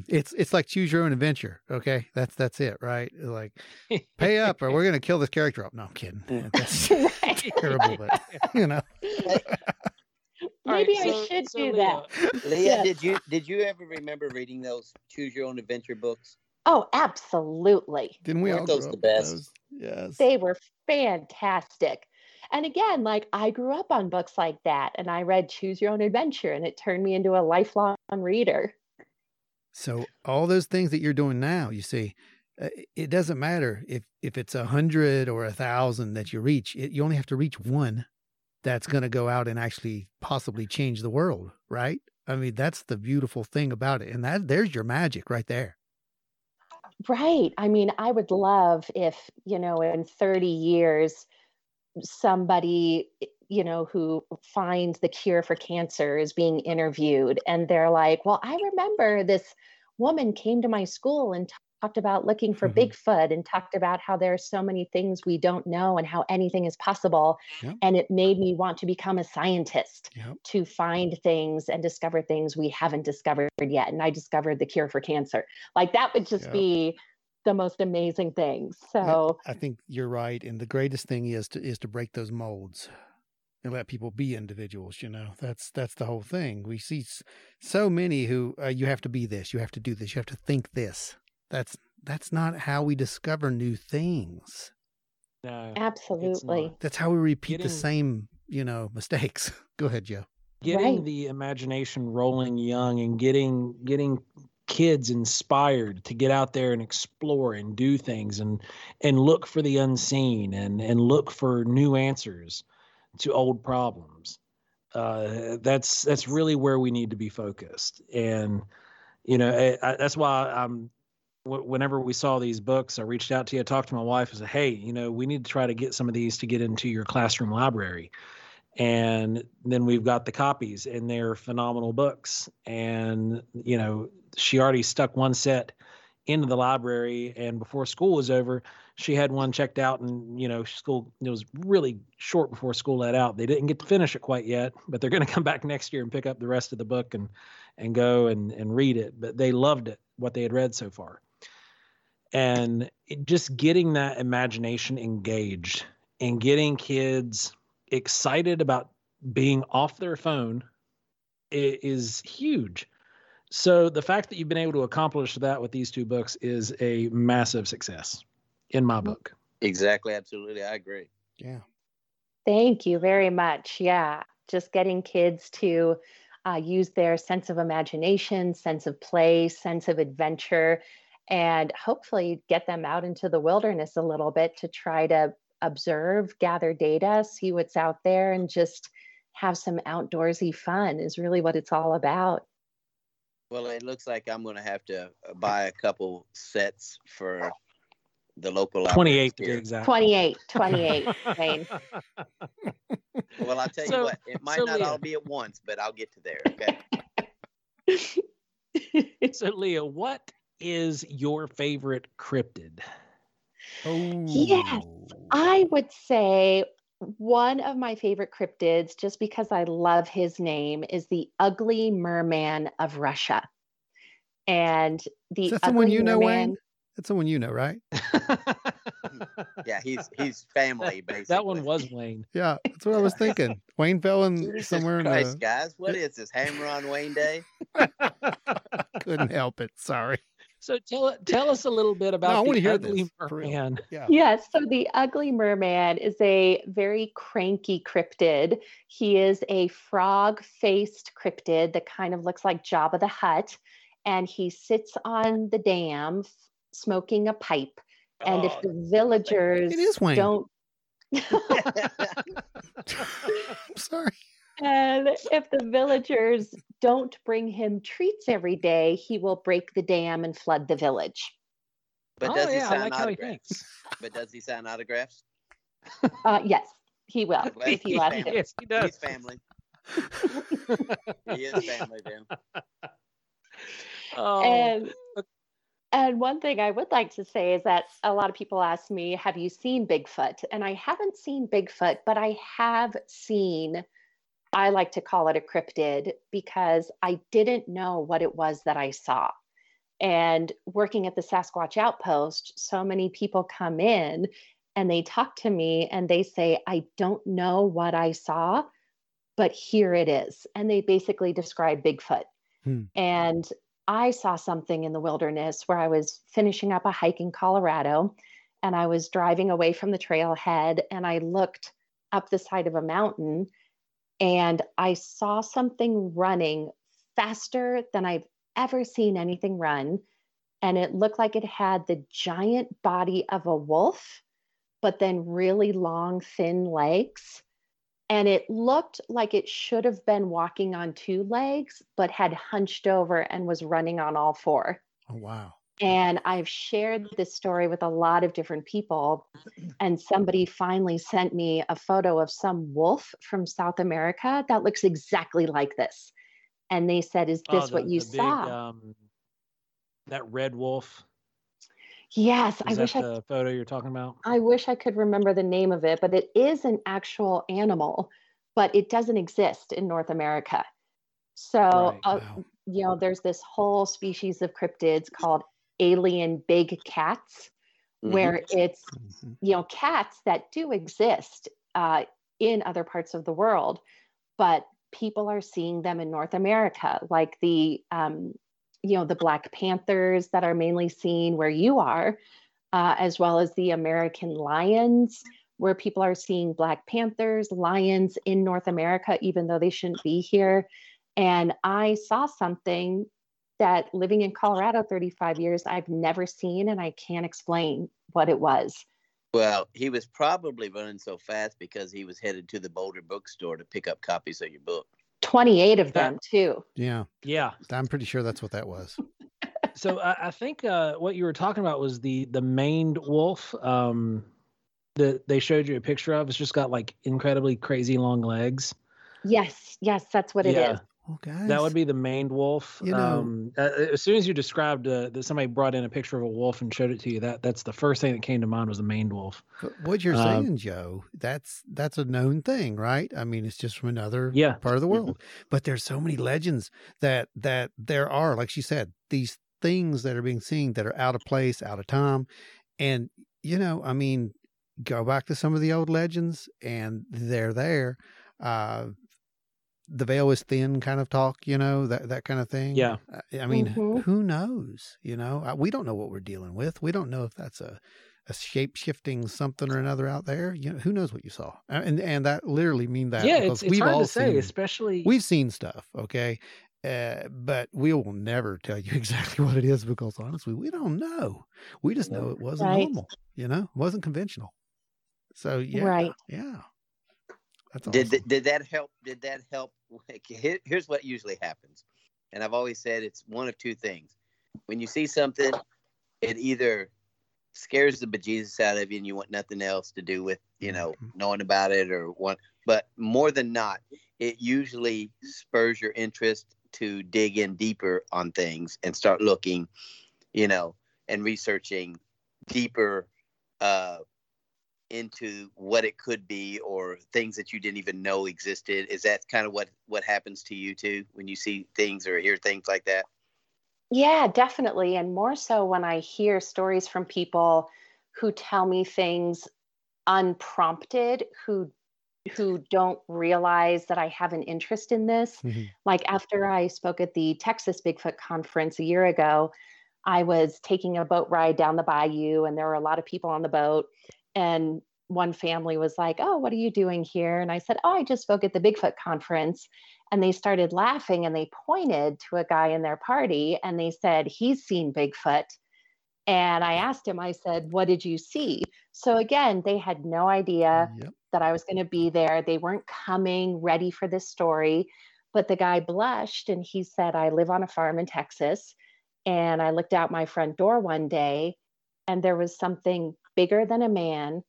It's it's like choose your own adventure. Okay, that's that's it, right? Like pay up, or we're gonna kill this character up. No, I'm kidding. That's Right. terrible, but you know. All right, Maybe I so- should so do Leah, that. Leah, Yes. did you did you ever remember reading those Choose Your Own Adventure books? Oh, absolutely. Didn't we Weren't all those the best? those? Yes. They were fantastic. And again, like I grew up on books like that and I read Choose Your Own Adventure and it turned me into a lifelong reader. So all those things that you're doing now, you see, uh, it doesn't matter if if it's a hundred or a thousand that you reach. It, you only have to reach one that's going to go out and actually possibly change the world, right? I mean, that's the beautiful thing about it, and that there's your magic right there. Right. I mean, I would love if, you know, in 30 years, somebody, you know, who finds the cure for cancer is being interviewed and they're like, well, I remember this woman came to my school and talked about looking for Mhm. Bigfoot and talked about how there are so many things we don't know and how anything is possible. Yep. And it made me want to become a scientist Yep. to find things and discover things we haven't discovered yet. And I discovered the cure for cancer. Like that would just Yep. be the most amazing thing. So I think you're right, and the greatest thing is to is to break those molds and let people be individuals. You know, that's that's the whole thing. We see so many who uh, you have to be this, you have to do this, you have to think this. That's that's not how we discover new things. No, absolutely. That's how we repeat the same, you know, mistakes. Go ahead, Joe. getting Right. the imagination rolling young and getting getting kids inspired to get out there and explore and do things and and look for the unseen and and look for new answers to old problems uh, that's that's really where we need to be focused and you know I, I, that's why i'm wh- whenever we saw these books i reached out to you i talked to my wife and said hey you know we need to try to get some of these to get into your classroom library. And then we've got the copies and they're phenomenal books. And you know she already stuck one set into the library and before school was over she had one checked out and you know school it was really short before school let out. They didn't get to finish it quite yet but they're going to come back next year and pick up the rest of the book and and go and and read it. But they loved it what they had read so far and it, just getting that imagination engaged and getting kids excited about being off their phone i- is huge. So the fact that you've been able to accomplish that with these two books is a massive success in my book. Exactly. Absolutely. I agree. Yeah. Thank you very much. Yeah, just getting kids to uh, use their sense of imagination, sense of play, sense of adventure, and hopefully get them out into the wilderness a little bit to try to observe, gather data, see what's out there, and just have some outdoorsy fun is really what it's all about. Well, it looks like I'm going to have to uh, buy a couple sets for the local 28 to be exact. 28, 28, Wayne. Well, I'll tell you what, it might so not Leah- all be at once, but I'll get to there. Okay. so Leah, what is your favorite cryptid? Oh. Yes. I would say one of my favorite cryptids, just because I love his name, is the Ugly Merman of Russia. And the Is that Ugly someone you know, Merman, Wayne? That's someone you know, right? Yeah, he's he's family basically. that one was Wayne. Yeah, that's what I was thinking. Wayne fell in Jesus somewhere in the. guys, what is this Hammer on Wayne Day? Couldn't help it. Sorry. So tell tell us a little bit about I wanna the hear ugly this, for real. merman. Yeah. Yes, so the Ugly Merman is a very cranky cryptid. He is a frog faced cryptid that kind of looks like Jabba the Hutt. And he sits on the dam f- smoking a pipe. And if Oh, the villagers It is don't I'm sorry. And if the villagers don't bring him treats every day, he will break the dam and flood the village. But Oh, does he yeah, I sign like how he autographs? But does he sign autographs? Uh, yes, he will Well, if you he's family. him. yes, he does. He's family. He is family then. Oh, And and one thing I would like to say is that a lot of people ask me, "Have you seen Bigfoot?" And I haven't seen Bigfoot, but I have seen. I like to call it a cryptid because I didn't know what it was that I saw. And working at the Sasquatch Outpost, so many people come in and they talk to me and they say, I don't know what I saw, but here it is. And they basically describe Bigfoot. Hmm. And I saw something in the wilderness where I was finishing up a hike in Colorado and I was driving away from the trailhead and I looked up the side of a mountain and I saw something running faster than I've ever seen anything run. And it looked like it had the giant body of a wolf, but then really long, thin legs. And it looked like it should have been walking on two legs, but had hunched over and was running on all four. Oh wow. And I've shared this story with a lot of different people. And somebody finally sent me a photo of some wolf from South America that looks exactly like this. And they said, Is oh, this what you the big, saw? um, that red wolf. yes, I Is wish that I the photo you're talking about? I wish I could remember the name of it, but it is an actual animal, but it doesn't exist in North America. So, Right, uh, wow. you know, there's this whole species of cryptids called alien big cats, Mhm. where it's Mhm. you know cats that do exist uh, in other parts of the world but people are seeing them in north america like the um, you know the black panthers that are mainly seen where you are uh, as well as the american lions where people are seeing Black Panthers, lions in North America, even though they shouldn't be here. And I saw something that living in Colorado 35 years, I've never seen, and I can't explain what it was. Well, he was probably running so fast because he was headed to the Boulder bookstore to pick up copies of your book. 28 of them, too. Yeah. Yeah. I'm pretty sure that's what that was. so I, I think uh, what you were talking about was the the maned wolf um, that they showed you a picture of. It's just got like incredibly crazy long legs. Yes, yes, that's what it Yeah. is. Well, guys, That would be the maned wolf. You know- um, uh, as soon as you described uh, that somebody brought in a picture of a wolf and showed it to you, that that's the first thing that came to mind was the maned wolf. What you're Um, saying, Joe, that's that's a known thing, right? I mean, it's just from another Yeah. part of the world. But there's so many legends that that there are, like she said, these things that are being seen that are out of place, out of time. And, you know, I mean, go back to some of the old legends and they're there. Uh the veil is thin kind of talk, you know, that that kind of thing. Yeah. I- I mean, Mhm. who knows? You know, Uh, we don't know what we're dealing with. We don't know if that's a a shape shifting something or another out there. You know, who knows what you saw? Uh, And and that literally mean that yeah, because it's it's hard to say, seen especially we've seen stuff, okay, uh, but we will never tell you exactly what it is because honestly, we don't know. We just know it wasn't Right. normal. You know, it wasn't conventional. So yeah, Right. yeah. That's Did awesome. th- did that help? Did that help? Like, here, here's what usually happens, and I've always said it's one of two things. When you see something, it either scares the bejesus out of you, and you want nothing else to do with you know Mhm. knowing about it or one. But more than not, it usually spurs your interest to dig in deeper on things and start looking, you know, and researching deeper uh, into what it could be or things that you didn't even know existed is that kind of what what happens to you too when you see things or hear things like that Yeah, definitely. And more so when I hear stories from people who tell me things unprompted, who who don't realize that I have an interest in this. Mhm. Like after I spoke at the Texas Bigfoot conference a year ago, I was taking a boat ride down the bayou and there were a lot of people on the boat and one family was like, "Oh, what are you doing here?" And I said, "Oh, I just spoke at the Bigfoot conference." And they started laughing and they pointed to a guy in their party and they said, He's seen Bigfoot. And I asked him, I said, What did you see? So again, they had no idea Yep. that I was going to be there. They weren't coming ready for this story. But the guy blushed and he said, I live on a farm in Texas. And I looked out my front door one day and there was something bigger than a man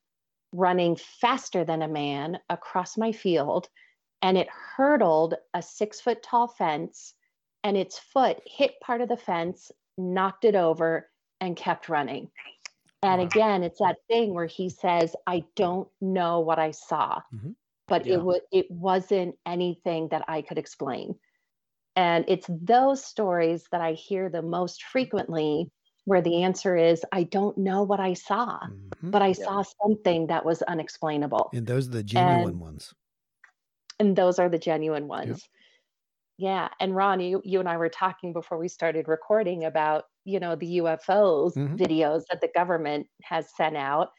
running faster than a man across my field. And it hurdled a six foot tall fence and its foot hit part of the fence, knocked it over, and kept running. And Wow. again, it's that thing where he says, I don't know what I saw, Mhm. but Yeah. it was it wasn't anything that I could explain. And it's those stories that I hear the most frequently where the answer is, I don't know what I saw, Mhm. but I Yeah. saw something that was unexplainable. And those are the genuine And- ones. And those are the genuine ones. Yeah. And Ron, you, you and I were talking before we started recording about, you know, the UFOs Mhm. videos that the government has sent out.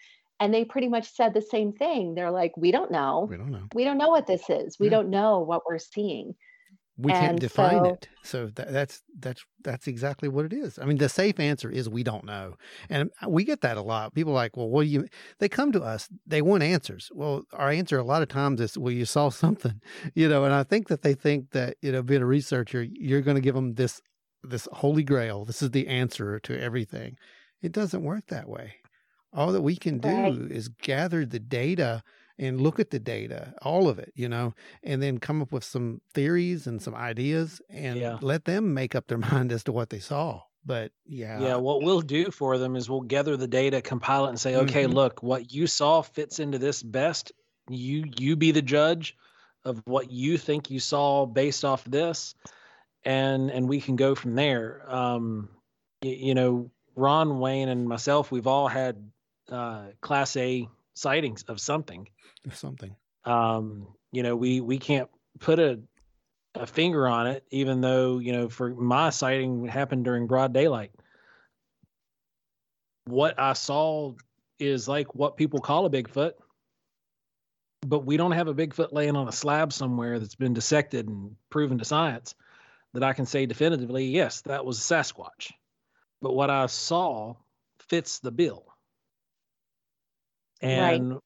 And they pretty much said the same thing. They're like, we don't know. We don't know. We don't know what this is. We Yeah. don't know what we're seeing. We can't define so- it. So that, that's that's that's exactly what it is. I mean, the safe answer is we don't know, and we get that a lot. People are like, well, what do you? They come to us, they want answers. Well, our answer a lot of times is, well, you saw something, you know. And I think that they think that you know, being a researcher, you're going to give them this this holy grail. This is the answer to everything. It doesn't work that way. All that we can do Right. is gather the data and look at the data, all of it, you know, and then come up with some theories and some ideas and Yeah. let them make up their mind as to what they saw. But yeah, Yeah, what we'll do for them is we'll gather the data, compile it, and say, okay, Mhm. look, what you saw fits into this best. You you be the judge of what you think you saw based off this, and and we can go from there. Um, you, you know, Ron, Wayne, and myself, we've all had uh, Class A sightings of something. Of something. Um, you know, we we can't put a a finger on it, even though you know, for my sighting happened during broad daylight. What I saw is like what people call a Bigfoot. but we don't have a Bigfoot laying on a slab somewhere that's been dissected and proven to science that I can say definitively, yes, that was a Sasquatch. But what I saw fits the bill. And right.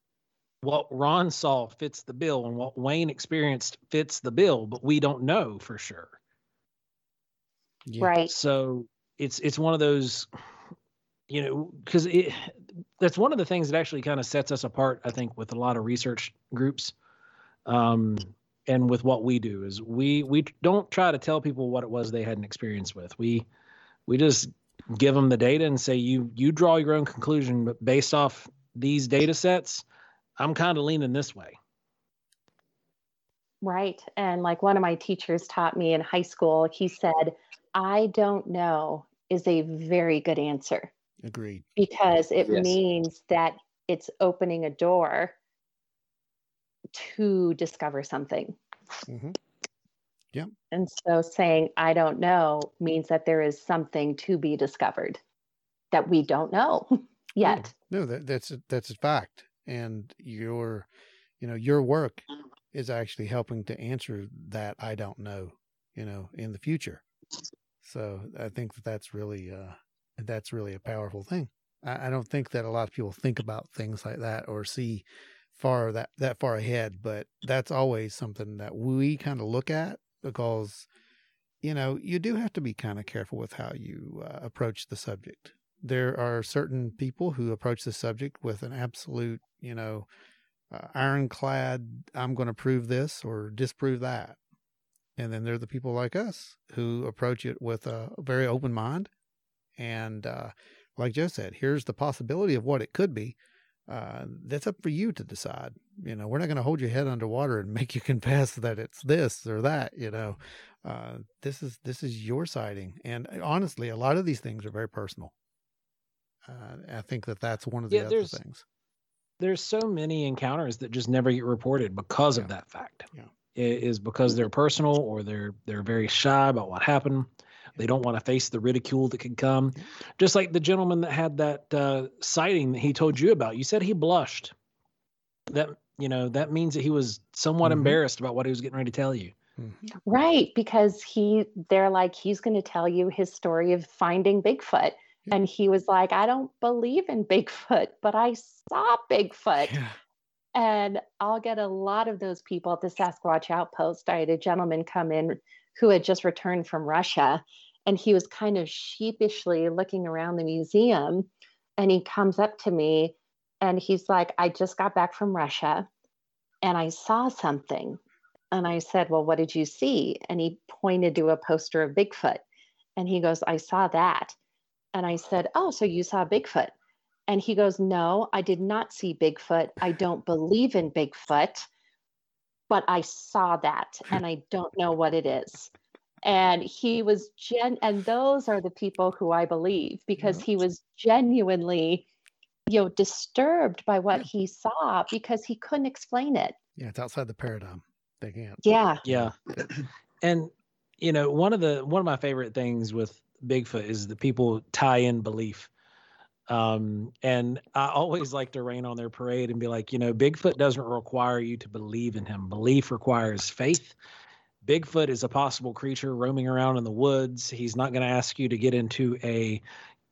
what Ron saw fits the bill, and what Wayne experienced fits the bill, but we don't know for sure. Yeah. Right. So it's it's one of those, you know, because it that's one of the things that actually kind of sets us apart, I think, with a lot of research groups. Um, and with what we do is we we don't try to tell people what it was they had an experience with. We we just give them the data and say you you draw your own conclusion, but based off these data sets, I'm kind of leaning this way. Right. And like one of my teachers taught me in high school, he said, I don't know is a very good answer. Agreed. Because it yes. means that it's opening a door to discover something. Mm-hmm. Yeah. And so saying, I don't know means that there is something to be discovered that we don't know yet. No, no that, that's a, that's a fact. And your, you know, your work is actually helping to answer that I don't know, you know, in the future. So I think that that's really, uh, that's really a powerful thing. I, I don't think that a lot of people think about things like that or see far that that far ahead, but that's always something that we kind of look at because you know you do have to be kind of careful with how you uh, approach the subject. There are certain people who approach the subject with an absolute, you know, uh, ironclad. I'm going to prove this or disprove that, and then there are the people like us who approach it with a very open mind, and uh, like Joe said, here's the possibility of what it could be uh, that's up for you to decide. You know, we're not going to hold your head underwater and make you confess that it's this or that. You know, uh, this is this is your sighting, and uh, honestly, a lot of these things are very personal. Uh, I think that that's one of the yeah, other things. There's so many encounters that just never get reported because yeah. of that fact. Yeah. It is because they're personal or they're they're very shy about what happened. They don't want to face the ridicule that could come. Just like the gentleman that had that uh, sighting that he told you about. You said he blushed. That you know that means that he was somewhat mm-hmm. embarrassed about what he was getting ready to tell you. Mm-hmm. Right, because he they're like he's going to tell you his story of finding Bigfoot. And he was like, I don't believe in Bigfoot, but I saw Bigfoot. Yeah. And I'll get a lot of those people at the Sasquatch Outpost. I had a gentleman come in who had just returned from Russia. And he was kind of sheepishly looking around the museum. And he comes up to me and he's like, I just got back from Russia and I saw something. And I said, Well, what did you see? And he pointed to a poster of Bigfoot. And he goes, I saw that. And I said, Oh, so you saw Bigfoot? And he goes, No, I did not see Bigfoot. I don't believe in Bigfoot but I saw that and I don't know what it is. And he was gen, and those are the people who I believe because yeah. he was genuinely, you know, disturbed by what yeah. he saw because he couldn't explain it. Yeah, it's outside the paradigm. They can't. Yeah. Yeah. And you know, one of the one of my favorite things with Bigfoot is that people tie in belief. Um, and I always like to rain on their parade and be like, you know, Bigfoot doesn't require you to believe in him. Belief requires faith. Bigfoot is a possible creature roaming around in the woods. He's not going to ask you to get into a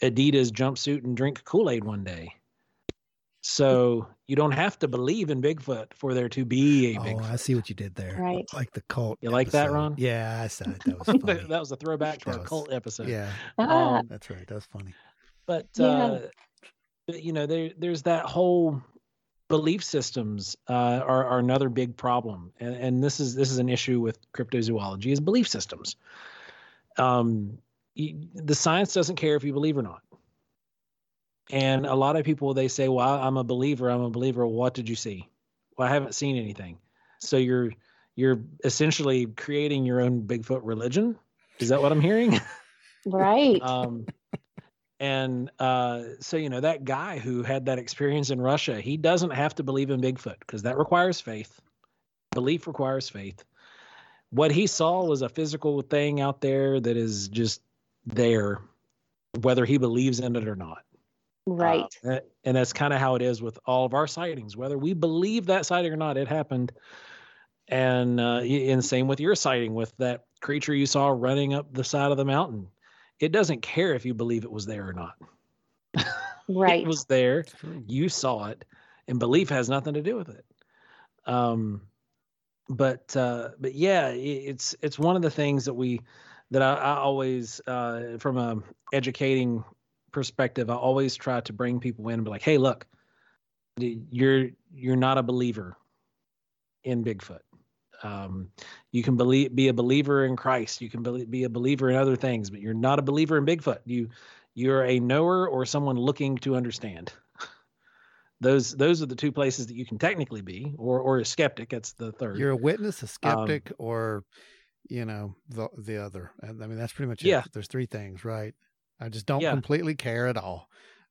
Adidas jumpsuit and drink Kool-Aid one day. So you don't have to believe in Bigfoot for there to be a Bigfoot. Oh, I see what you did there. Right. Like the cult. You like that, Ron? Yeah, I saw it. That was funny. that was a throwback to that our was, cult episode. Yeah. Um, That's right. That's funny. But yeah. uh, you know, there there's that whole belief systems uh, are, are another big problem, and, and this is this is an issue with cryptozoology is belief systems. Um, the science doesn't care if you believe or not. And a lot of people they say, "Well, I'm a believer. I'm a believer. What did you see?" Well, I haven't seen anything. So you're you're essentially creating your own Bigfoot religion. Is that what I'm hearing? Right. um, and uh, so, you know, that guy who had that experience in Russia, he doesn't have to believe in Bigfoot because that requires faith. Belief requires faith. What he saw was a physical thing out there that is just there, whether he believes in it or not. Right. Uh, and that's kind of how it is with all of our sightings, whether we believe that sighting or not, it happened. And uh, and same with your sighting with that creature you saw running up the side of the mountain. It doesn't care if you believe it was there or not. Right. it was there. You saw it, and belief has nothing to do with it. Um, but uh, but yeah, it's it's one of the things that we that I, I always uh, from a educating perspective, I always try to bring people in and be like, hey, look, you're you're not a believer in Bigfoot. Um, you can believe be a believer in Christ. You can believe, be a believer in other things, but you're not a believer in Bigfoot. You you're a knower or someone looking to understand. those those are the two places that you can technically be, or or a skeptic. That's the third. You're a witness, a skeptic, um, or you know the the other. I mean, that's pretty much yeah. it. There's three things, right? I just don't yeah. completely care at all.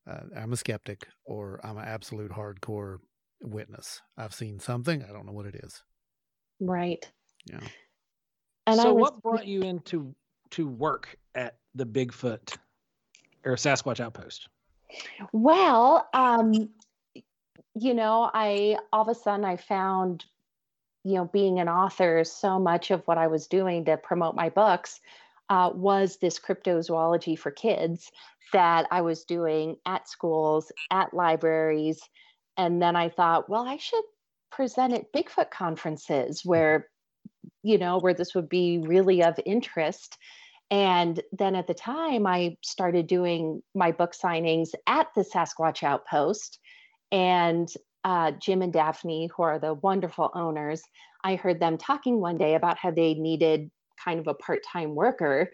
Uh, I'm a skeptic, or I'm an absolute hardcore witness. I've seen something. I don't know what it is. Right. Yeah. And so, was... what brought you into to work at the Bigfoot or Sasquatch Outpost? Well, um, you know, I all of a sudden I found, you know, being an author, so much of what I was doing to promote my books uh, was this cryptozoology for kids that I was doing at schools, at libraries. And then I thought, well, I should present at Bigfoot conferences where, you know, where this would be really of interest. And then at the time, I started doing my book signings at the Sasquatch Outpost. And uh, Jim and Daphne, who are the wonderful owners, I heard them talking one day about how they needed kind of a part-time worker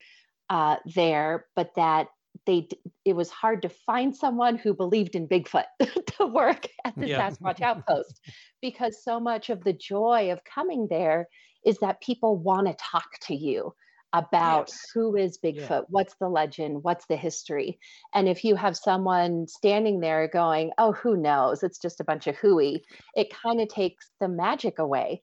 uh, there, but that they it was hard to find someone who believed in Bigfoot to work at the yeah. Sasquatch Outpost because so much of the joy of coming there is that people want to talk to you about yes. who is Bigfoot, yeah. what's the legend, what's the history. And if you have someone standing there going, oh, who knows, it's just a bunch of hooey, it kind of takes the magic away.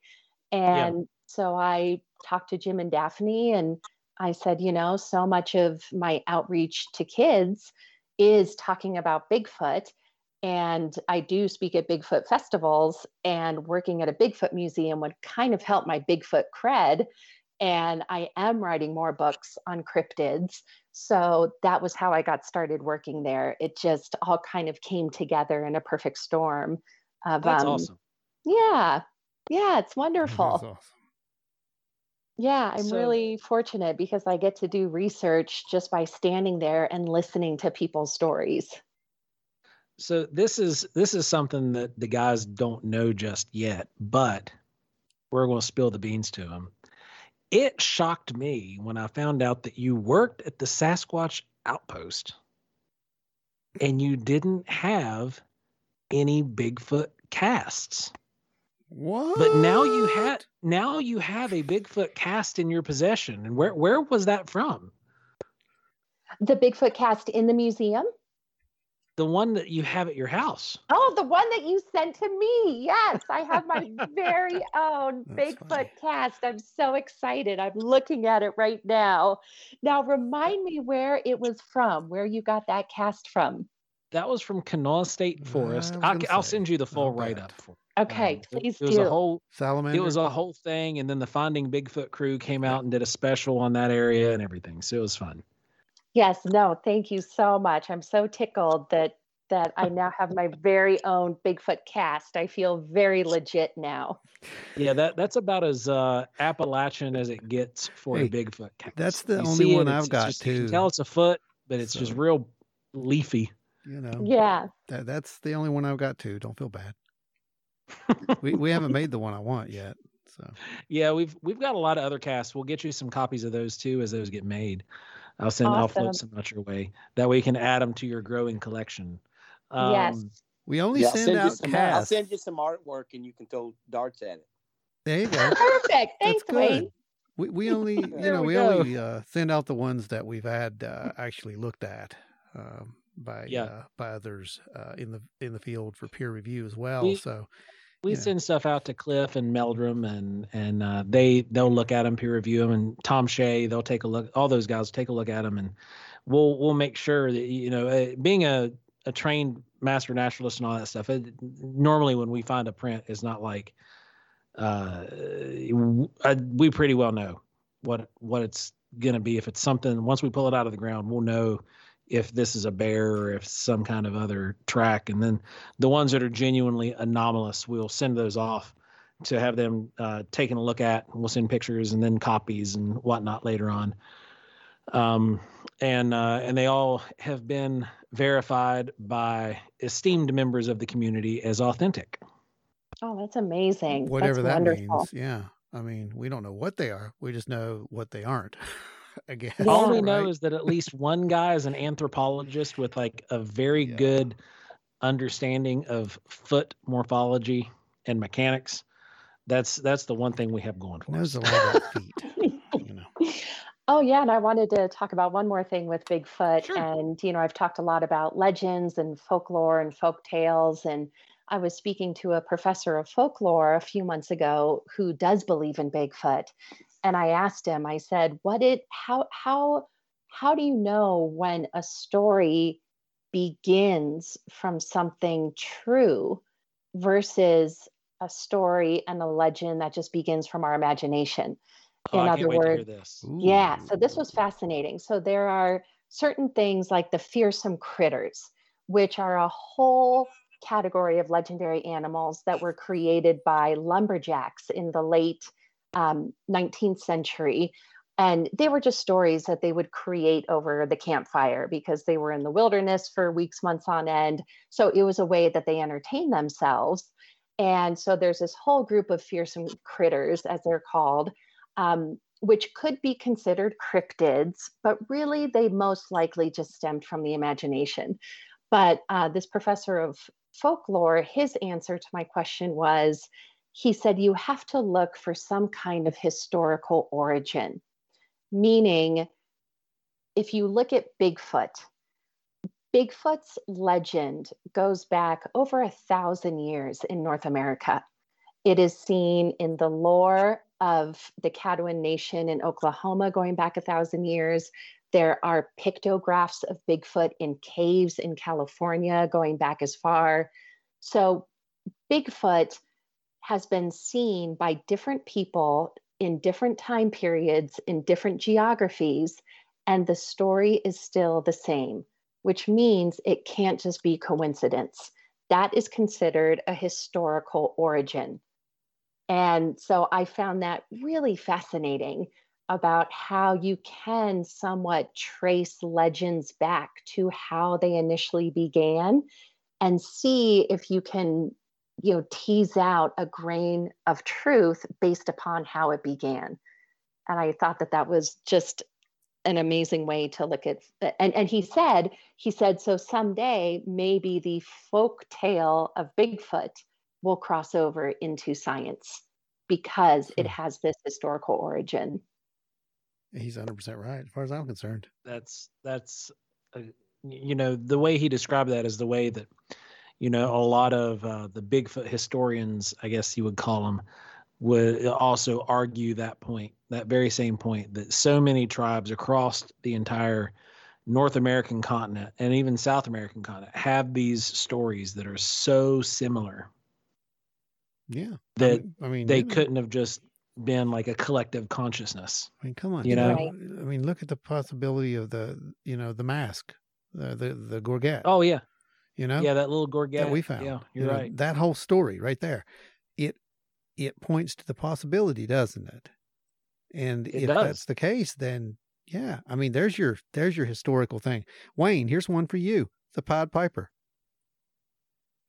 And yeah. so I talked to Jim and Daphne and I said, you know, so much of my outreach to kids is talking about Bigfoot. And I do speak at Bigfoot festivals, and working at a Bigfoot museum would kind of help my Bigfoot cred. And I am writing more books on cryptids. So that was how I got started working there. It just all kind of came together in a perfect storm. Of, That's um, awesome. Yeah. Yeah, it's wonderful. Yeah, I'm so, really fortunate because I get to do research just by standing there and listening to people's stories. So this is this is something that the guys don't know just yet, but we're going to spill the beans to them. It shocked me when I found out that you worked at the Sasquatch outpost and you didn't have any Bigfoot casts. What? But now you had now you have a Bigfoot cast in your possession. And where where was that from? The Bigfoot cast in the museum? The one that you have at your house. Oh, the one that you sent to me. Yes, I have my very own Bigfoot funny. cast. I'm so excited. I'm looking at it right now. Now, remind me where it was from, where you got that cast from. That was from Kanawha State Forest. I'll, I'll send you the full write up. Okay, um, please it, it do. Was a whole salamander. It was a whole thing, and then the Finding Bigfoot crew came out and did a special on that area and everything. So it was fun. Yes, no, thank you so much. I'm so tickled that that I now have my very own Bigfoot cast. I feel very legit now. Yeah, that that's about as uh, Appalachian as it gets for hey, a Bigfoot cast. That's the you only one it, I've got just, too. You can tell it's a foot, but it's so, just real leafy. You know. Yeah. That, that's the only one I've got too. Don't feel bad we we haven't made the one I want yet. So yeah, we've we've got a lot of other casts. We'll get you some copies of those too as those get made. I'll send awesome. I'll float some out your way. That way you can add them to your growing collection. Um, yes. We only yeah, send, out some, casts. I'll send you some artwork and you can throw darts at it. There you go. Perfect. Thanks, Wayne. We we only you know we, we only uh, send out the ones that we've had uh, actually looked at. Um, by yeah. uh, by others uh, in the in the field for peer review as well. We, so we yeah. send stuff out to Cliff and Meldrum, and and uh, they they'll look at them, peer review them, and Tom Shea they'll take a look. All those guys take a look at them, and we'll we'll make sure that you know uh, being a a trained master naturalist and all that stuff. It, normally, when we find a print, it's not like uh, I, we pretty well know what what it's going to be. If it's something, once we pull it out of the ground, we'll know if this is a bear or if some kind of other track. And then the ones that are genuinely anomalous, we'll send those off to have them uh, taken a look at. We'll send pictures and then copies and whatnot later on. Um, and uh, and they all have been verified by esteemed members of the community as authentic. Oh, that's amazing. Whatever that's that wonderful. means. Yeah. I mean, we don't know what they are. We just know what they aren't. I guess. All we right? know is that at least one guy is an anthropologist with like a very Yeah. good understanding of foot morphology and mechanics. That's that's the one thing we have going for knows us. a lot about feet. You know. Oh, yeah. And I wanted to talk about one more thing with Bigfoot. Sure. And, you know, I've talked a lot about legends and folklore and folk tales. And I was speaking to a professor of folklore a few months ago who does believe in Bigfoot. And I asked him, I said, what it, how, how, how do you know when a story begins from something true versus a story and a legend that just begins from our imagination? Oh, in I other can't wait to hear words- Yeah, so this was fascinating. So there are certain things like the fearsome critters, which are a whole category of legendary animals that were created by lumberjacks in the late um, 19th century. And they were just stories that they would create over the campfire because they were in the wilderness for weeks, months on end. So it was a way that they entertained themselves. And so there's this whole group of fearsome critters, as they're called, um, which could be considered cryptids, but really they most likely just stemmed from the imagination. But uh, this professor of folklore, his answer to my question was he said, you have to look for some kind of historical origin, meaning if you look at Bigfoot, Bigfoot's legend goes back over a thousand years in North America. It is seen in the lore of the Caddoan Nation in Oklahoma going back a thousand years. There are pictographs of Bigfoot in caves in California going back as far. So, Bigfoot has been seen by different people in different time periods, in different geographies, and the story is still the same, which means it can't just be coincidence. That is considered a historical origin. And so I found that really fascinating about how you can somewhat trace legends back to how they initially began and see if you can you know tease out a grain of truth based upon how it began and i thought that that was just an amazing way to look at and and he said he said so someday maybe the folk tale of bigfoot will cross over into science because it Hmm. has this historical origin He's 100% right, as far as I'm concerned. That's that's uh, you know the way he described that is the way that you know a lot of uh, the Bigfoot historians, I guess you would call them, would also argue that point, that very same point that so many tribes across the entire North American continent and even South American continent have these stories that are so similar Yeah. I that mean, I mean they you know, couldn't have just been like a collective consciousness. I mean, come on. you know? Right. I mean, look at the possibility of the, you know, the mask, the the, the gorget. Oh yeah, you know, yeah, that little gorget that we found. Yeah, You you're know, right. That whole story right there, it it points to the possibility, doesn't it? And It if does. that's the case, then yeah, I mean, there's your there's your historical thing. Wayne, here's one for you: the Pied Piper.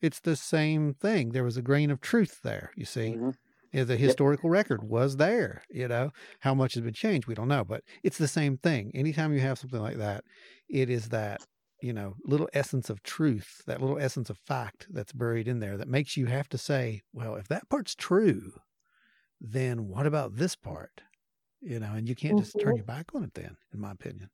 It's the same thing. There was a grain of truth there. You see, Mhm. Yeah, the historical record was there. You know how much has been changed, we don't know, but it's the same thing. Anytime you have something like that, it is that you know little essence of truth, that little essence of fact that's buried in there that makes you have to say, well, if that part's true, then what about this part? You know, and you can't just turn Mhm. your back on it. Then, in my opinion,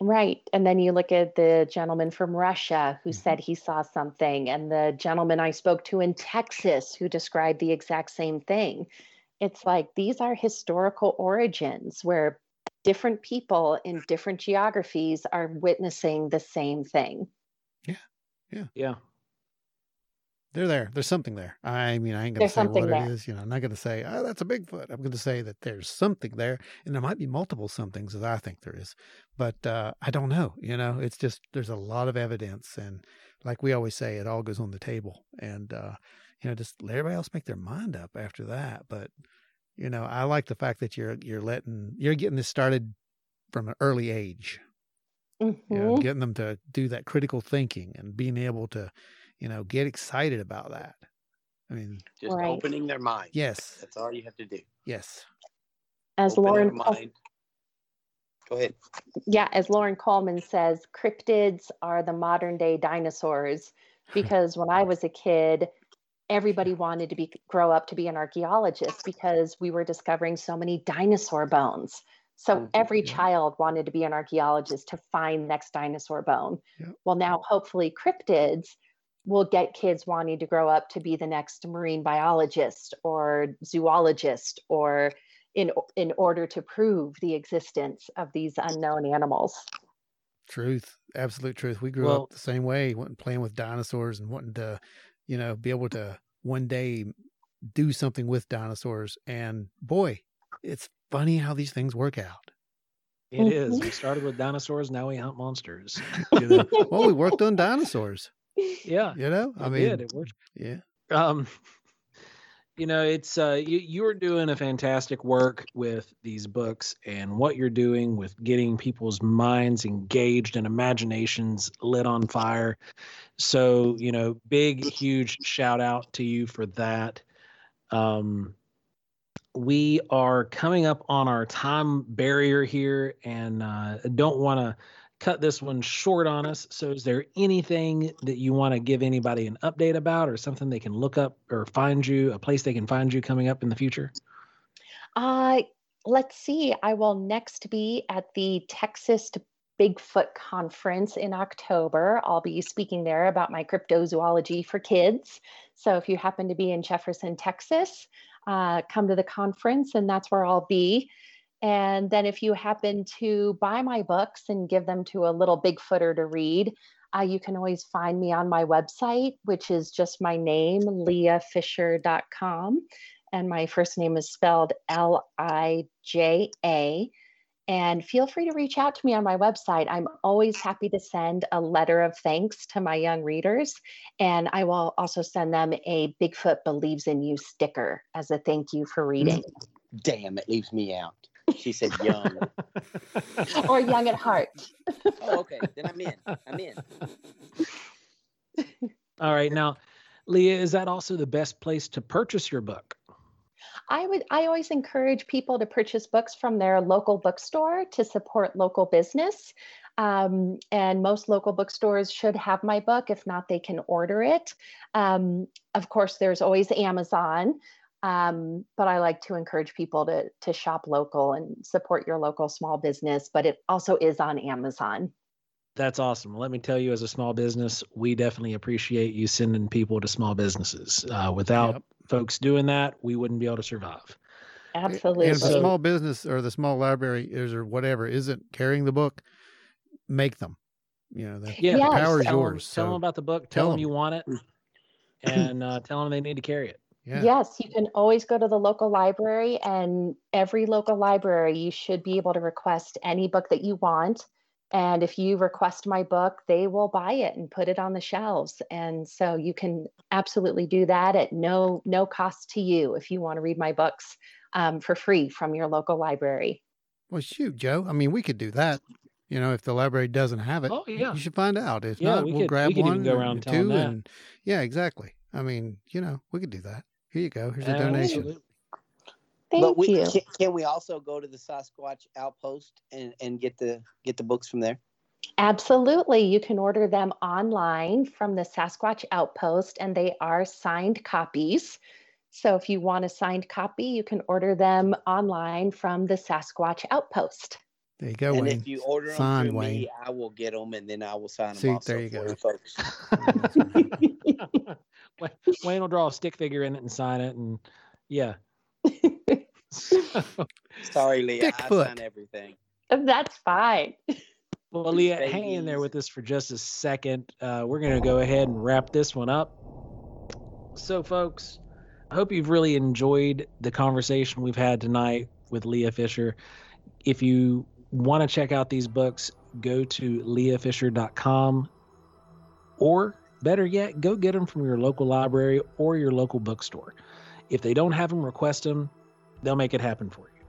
Right. And then you look at the gentleman from Russia who said he saw something, and the gentleman I spoke to in Texas who described the exact same thing. It's like these are historical origins where different people in different geographies are witnessing the same thing. Yeah. Yeah. Yeah. They're there. There's something there. I mean, I ain't going to say what there. it is. You know, I'm not going to say, oh, that's a Bigfoot. I'm going to say that there's something there. And there might be multiple somethings as I think there is. But uh, I don't know. You know, it's just, there's a lot of evidence. And like we always say, it all goes on the table. And, uh, you know, just let everybody else make their mind up after that. But, you know, I like the fact that you're, you're letting, you're getting this started from an early age. Mm-hmm. You know, mm-hmm. getting them to do that critical thinking and being able to, you know, get excited about that. I mean, just right. opening their mind. Yes. That's all you have to do. Yes. As Open Loren mind. Go ahead. Yeah, as Loren Coleman says, cryptids are the modern day dinosaurs because when I was a kid, everybody wanted to be grow up to be an archaeologist because we were discovering so many dinosaur bones. So mm-hmm. every child wanted to be an archaeologist to find next dinosaur bone. Yep. Well, now hopefully cryptids will get kids wanting to grow up to be the next marine biologist or zoologist or in in order to prove the existence of these unknown animals truth absolute truth we grew well, up the same way wanting playing with dinosaurs and wanting to you know be able to one day do something with dinosaurs and boy it's funny how these things work out It is. We started with dinosaurs. Now we hunt monsters. you know? well, we worked on dinosaurs yeah you know i mean did. it worked yeah um you know it's uh you, you're doing a fantastic work with these books and what you're doing with getting people's minds engaged and imaginations lit on fire. So you know big huge shout out to you for that. Um we are coming up on our time barrier here and uh, don't want to cut this one short on us. So, is there anything that you want to give anybody an update about, or something they can look up or find you, a place they can find you coming up in the future? Uh, let's see. I will next be at the Texas Bigfoot Conference in October. I'll be speaking there about my cryptozoology for kids. So, if you happen to be in Jefferson, Texas, uh, come to the conference, and that's where I'll be. And then if you happen to buy my books and give them to a little Bigfooter to read, uh, you can always find me on my website, which is just my name, lijafisher.com. And my first name is spelled L I J A. And feel free to reach out to me on my website. I'm always happy to send a letter of thanks to my young readers. And I will also send them a Bigfoot Believes in You sticker as a thank you for reading. Damn, it leaves me out. She said young. or young at heart. oh, okay. Then I'm in. I'm in. All right. Now, Lija, is that also the best place to purchase your book? I would I always encourage people to purchase books from their local bookstore to support local business. Um, and most local bookstores should have my book. If not, they can order it. Um, of course, there's always Amazon. Um, but I like to encourage people to to shop local and support your local small business. But it also is on Amazon. That's awesome. Let me tell you, as a small business, we definitely appreciate you sending people to small businesses. Uh, without yep. folks doing that, we wouldn't be able to survive. Absolutely. And if the small business or the small library is or whatever isn't carrying the book, make them. You know, the, yeah, the power is yours. Them, tell them about the book. Tell, tell them you want it, and uh, tell them they need to carry it. Yeah. Yes, you can always go to the local library, and every local library, you should be able to request any book that you want. And if you request my book, they will buy it and put it on the shelves. And so you can absolutely do that at no no cost to you if you want to read my books um, for free from your local library. Well, shoot, Joe. I mean, we could do that. You know, if the library doesn't have it, oh yeah, you should find out. If yeah, not, we will grab we one, go around two, and yeah, exactly. I mean, you know, we could do that. Here you go. Here's a donation. Thank but we, you. Can, can, we also go to the Sasquatch Outpost and, and get the get the books from there? Absolutely. You can order them online from the Sasquatch Outpost, and they are signed copies. So if you want a signed copy, you can order them online from the Sasquatch Outpost. There you go, and Wayne. if you order them through Wayne. me, I will get them, and then I will sign See, them. Also there you go, you folks. Wayne will draw a stick figure in it and sign it, and yeah. Sorry, Lija. I sign everything. That's fine. Well, Lija, hang in there with us for just a second. Uh, we're going to go ahead and wrap this one up. So, folks, I hope you've really enjoyed the conversation we've had tonight with Lija Fisher. If you want to check out these books, go to lijafisher.com or better yet, go get them from your local library or your local bookstore. If they don't have them, request them. They'll make it happen for you.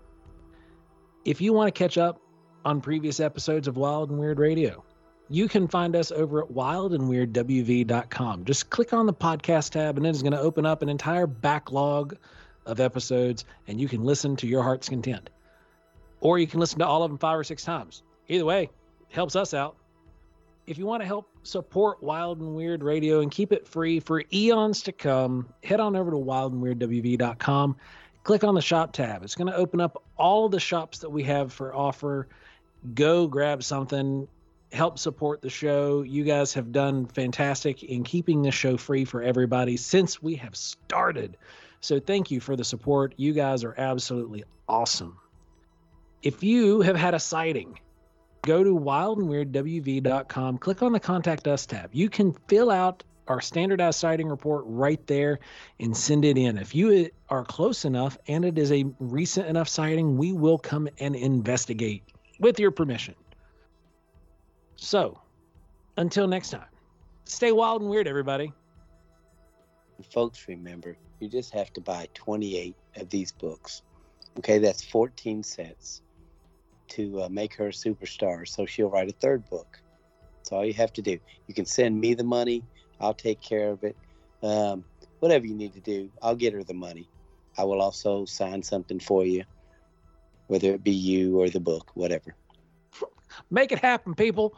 If you want to catch up on previous episodes of Wild and Weird Radio, you can find us over at wildandweirdwv.com. Just click on the podcast tab, and it is going to open up an entire backlog of episodes, and you can listen to your heart's content. Or you can listen to all of them five or six times. Either way, it helps us out. If you want to help support Wild and Weird Radio and keep it free for eons to come, head on over to wildandweirdwv.com. Click on the shop tab. It's going to open up all the shops that we have for offer. Go grab something, help support the show. You guys have done fantastic in keeping this show free for everybody since we have started. So thank you for the support. You guys are absolutely awesome. If you have had a sighting, go to wildandweirdwv.com, click on the contact us tab. You can fill out our standardized sighting report right there and send it in. If you are close enough and it is a recent enough sighting, we will come and investigate with your permission. So, until next time, stay wild and weird, everybody. Folks, remember, you just have to buy 28 of these books. Okay, that's 14 cents to uh, make her a superstar so she'll write a third book. That's all you have to do. You can send me the money, I'll take care of it. Um, whatever you need to do, I'll get her the money. I will also sign something for you, whether it be you or the book, whatever. Make it happen, people.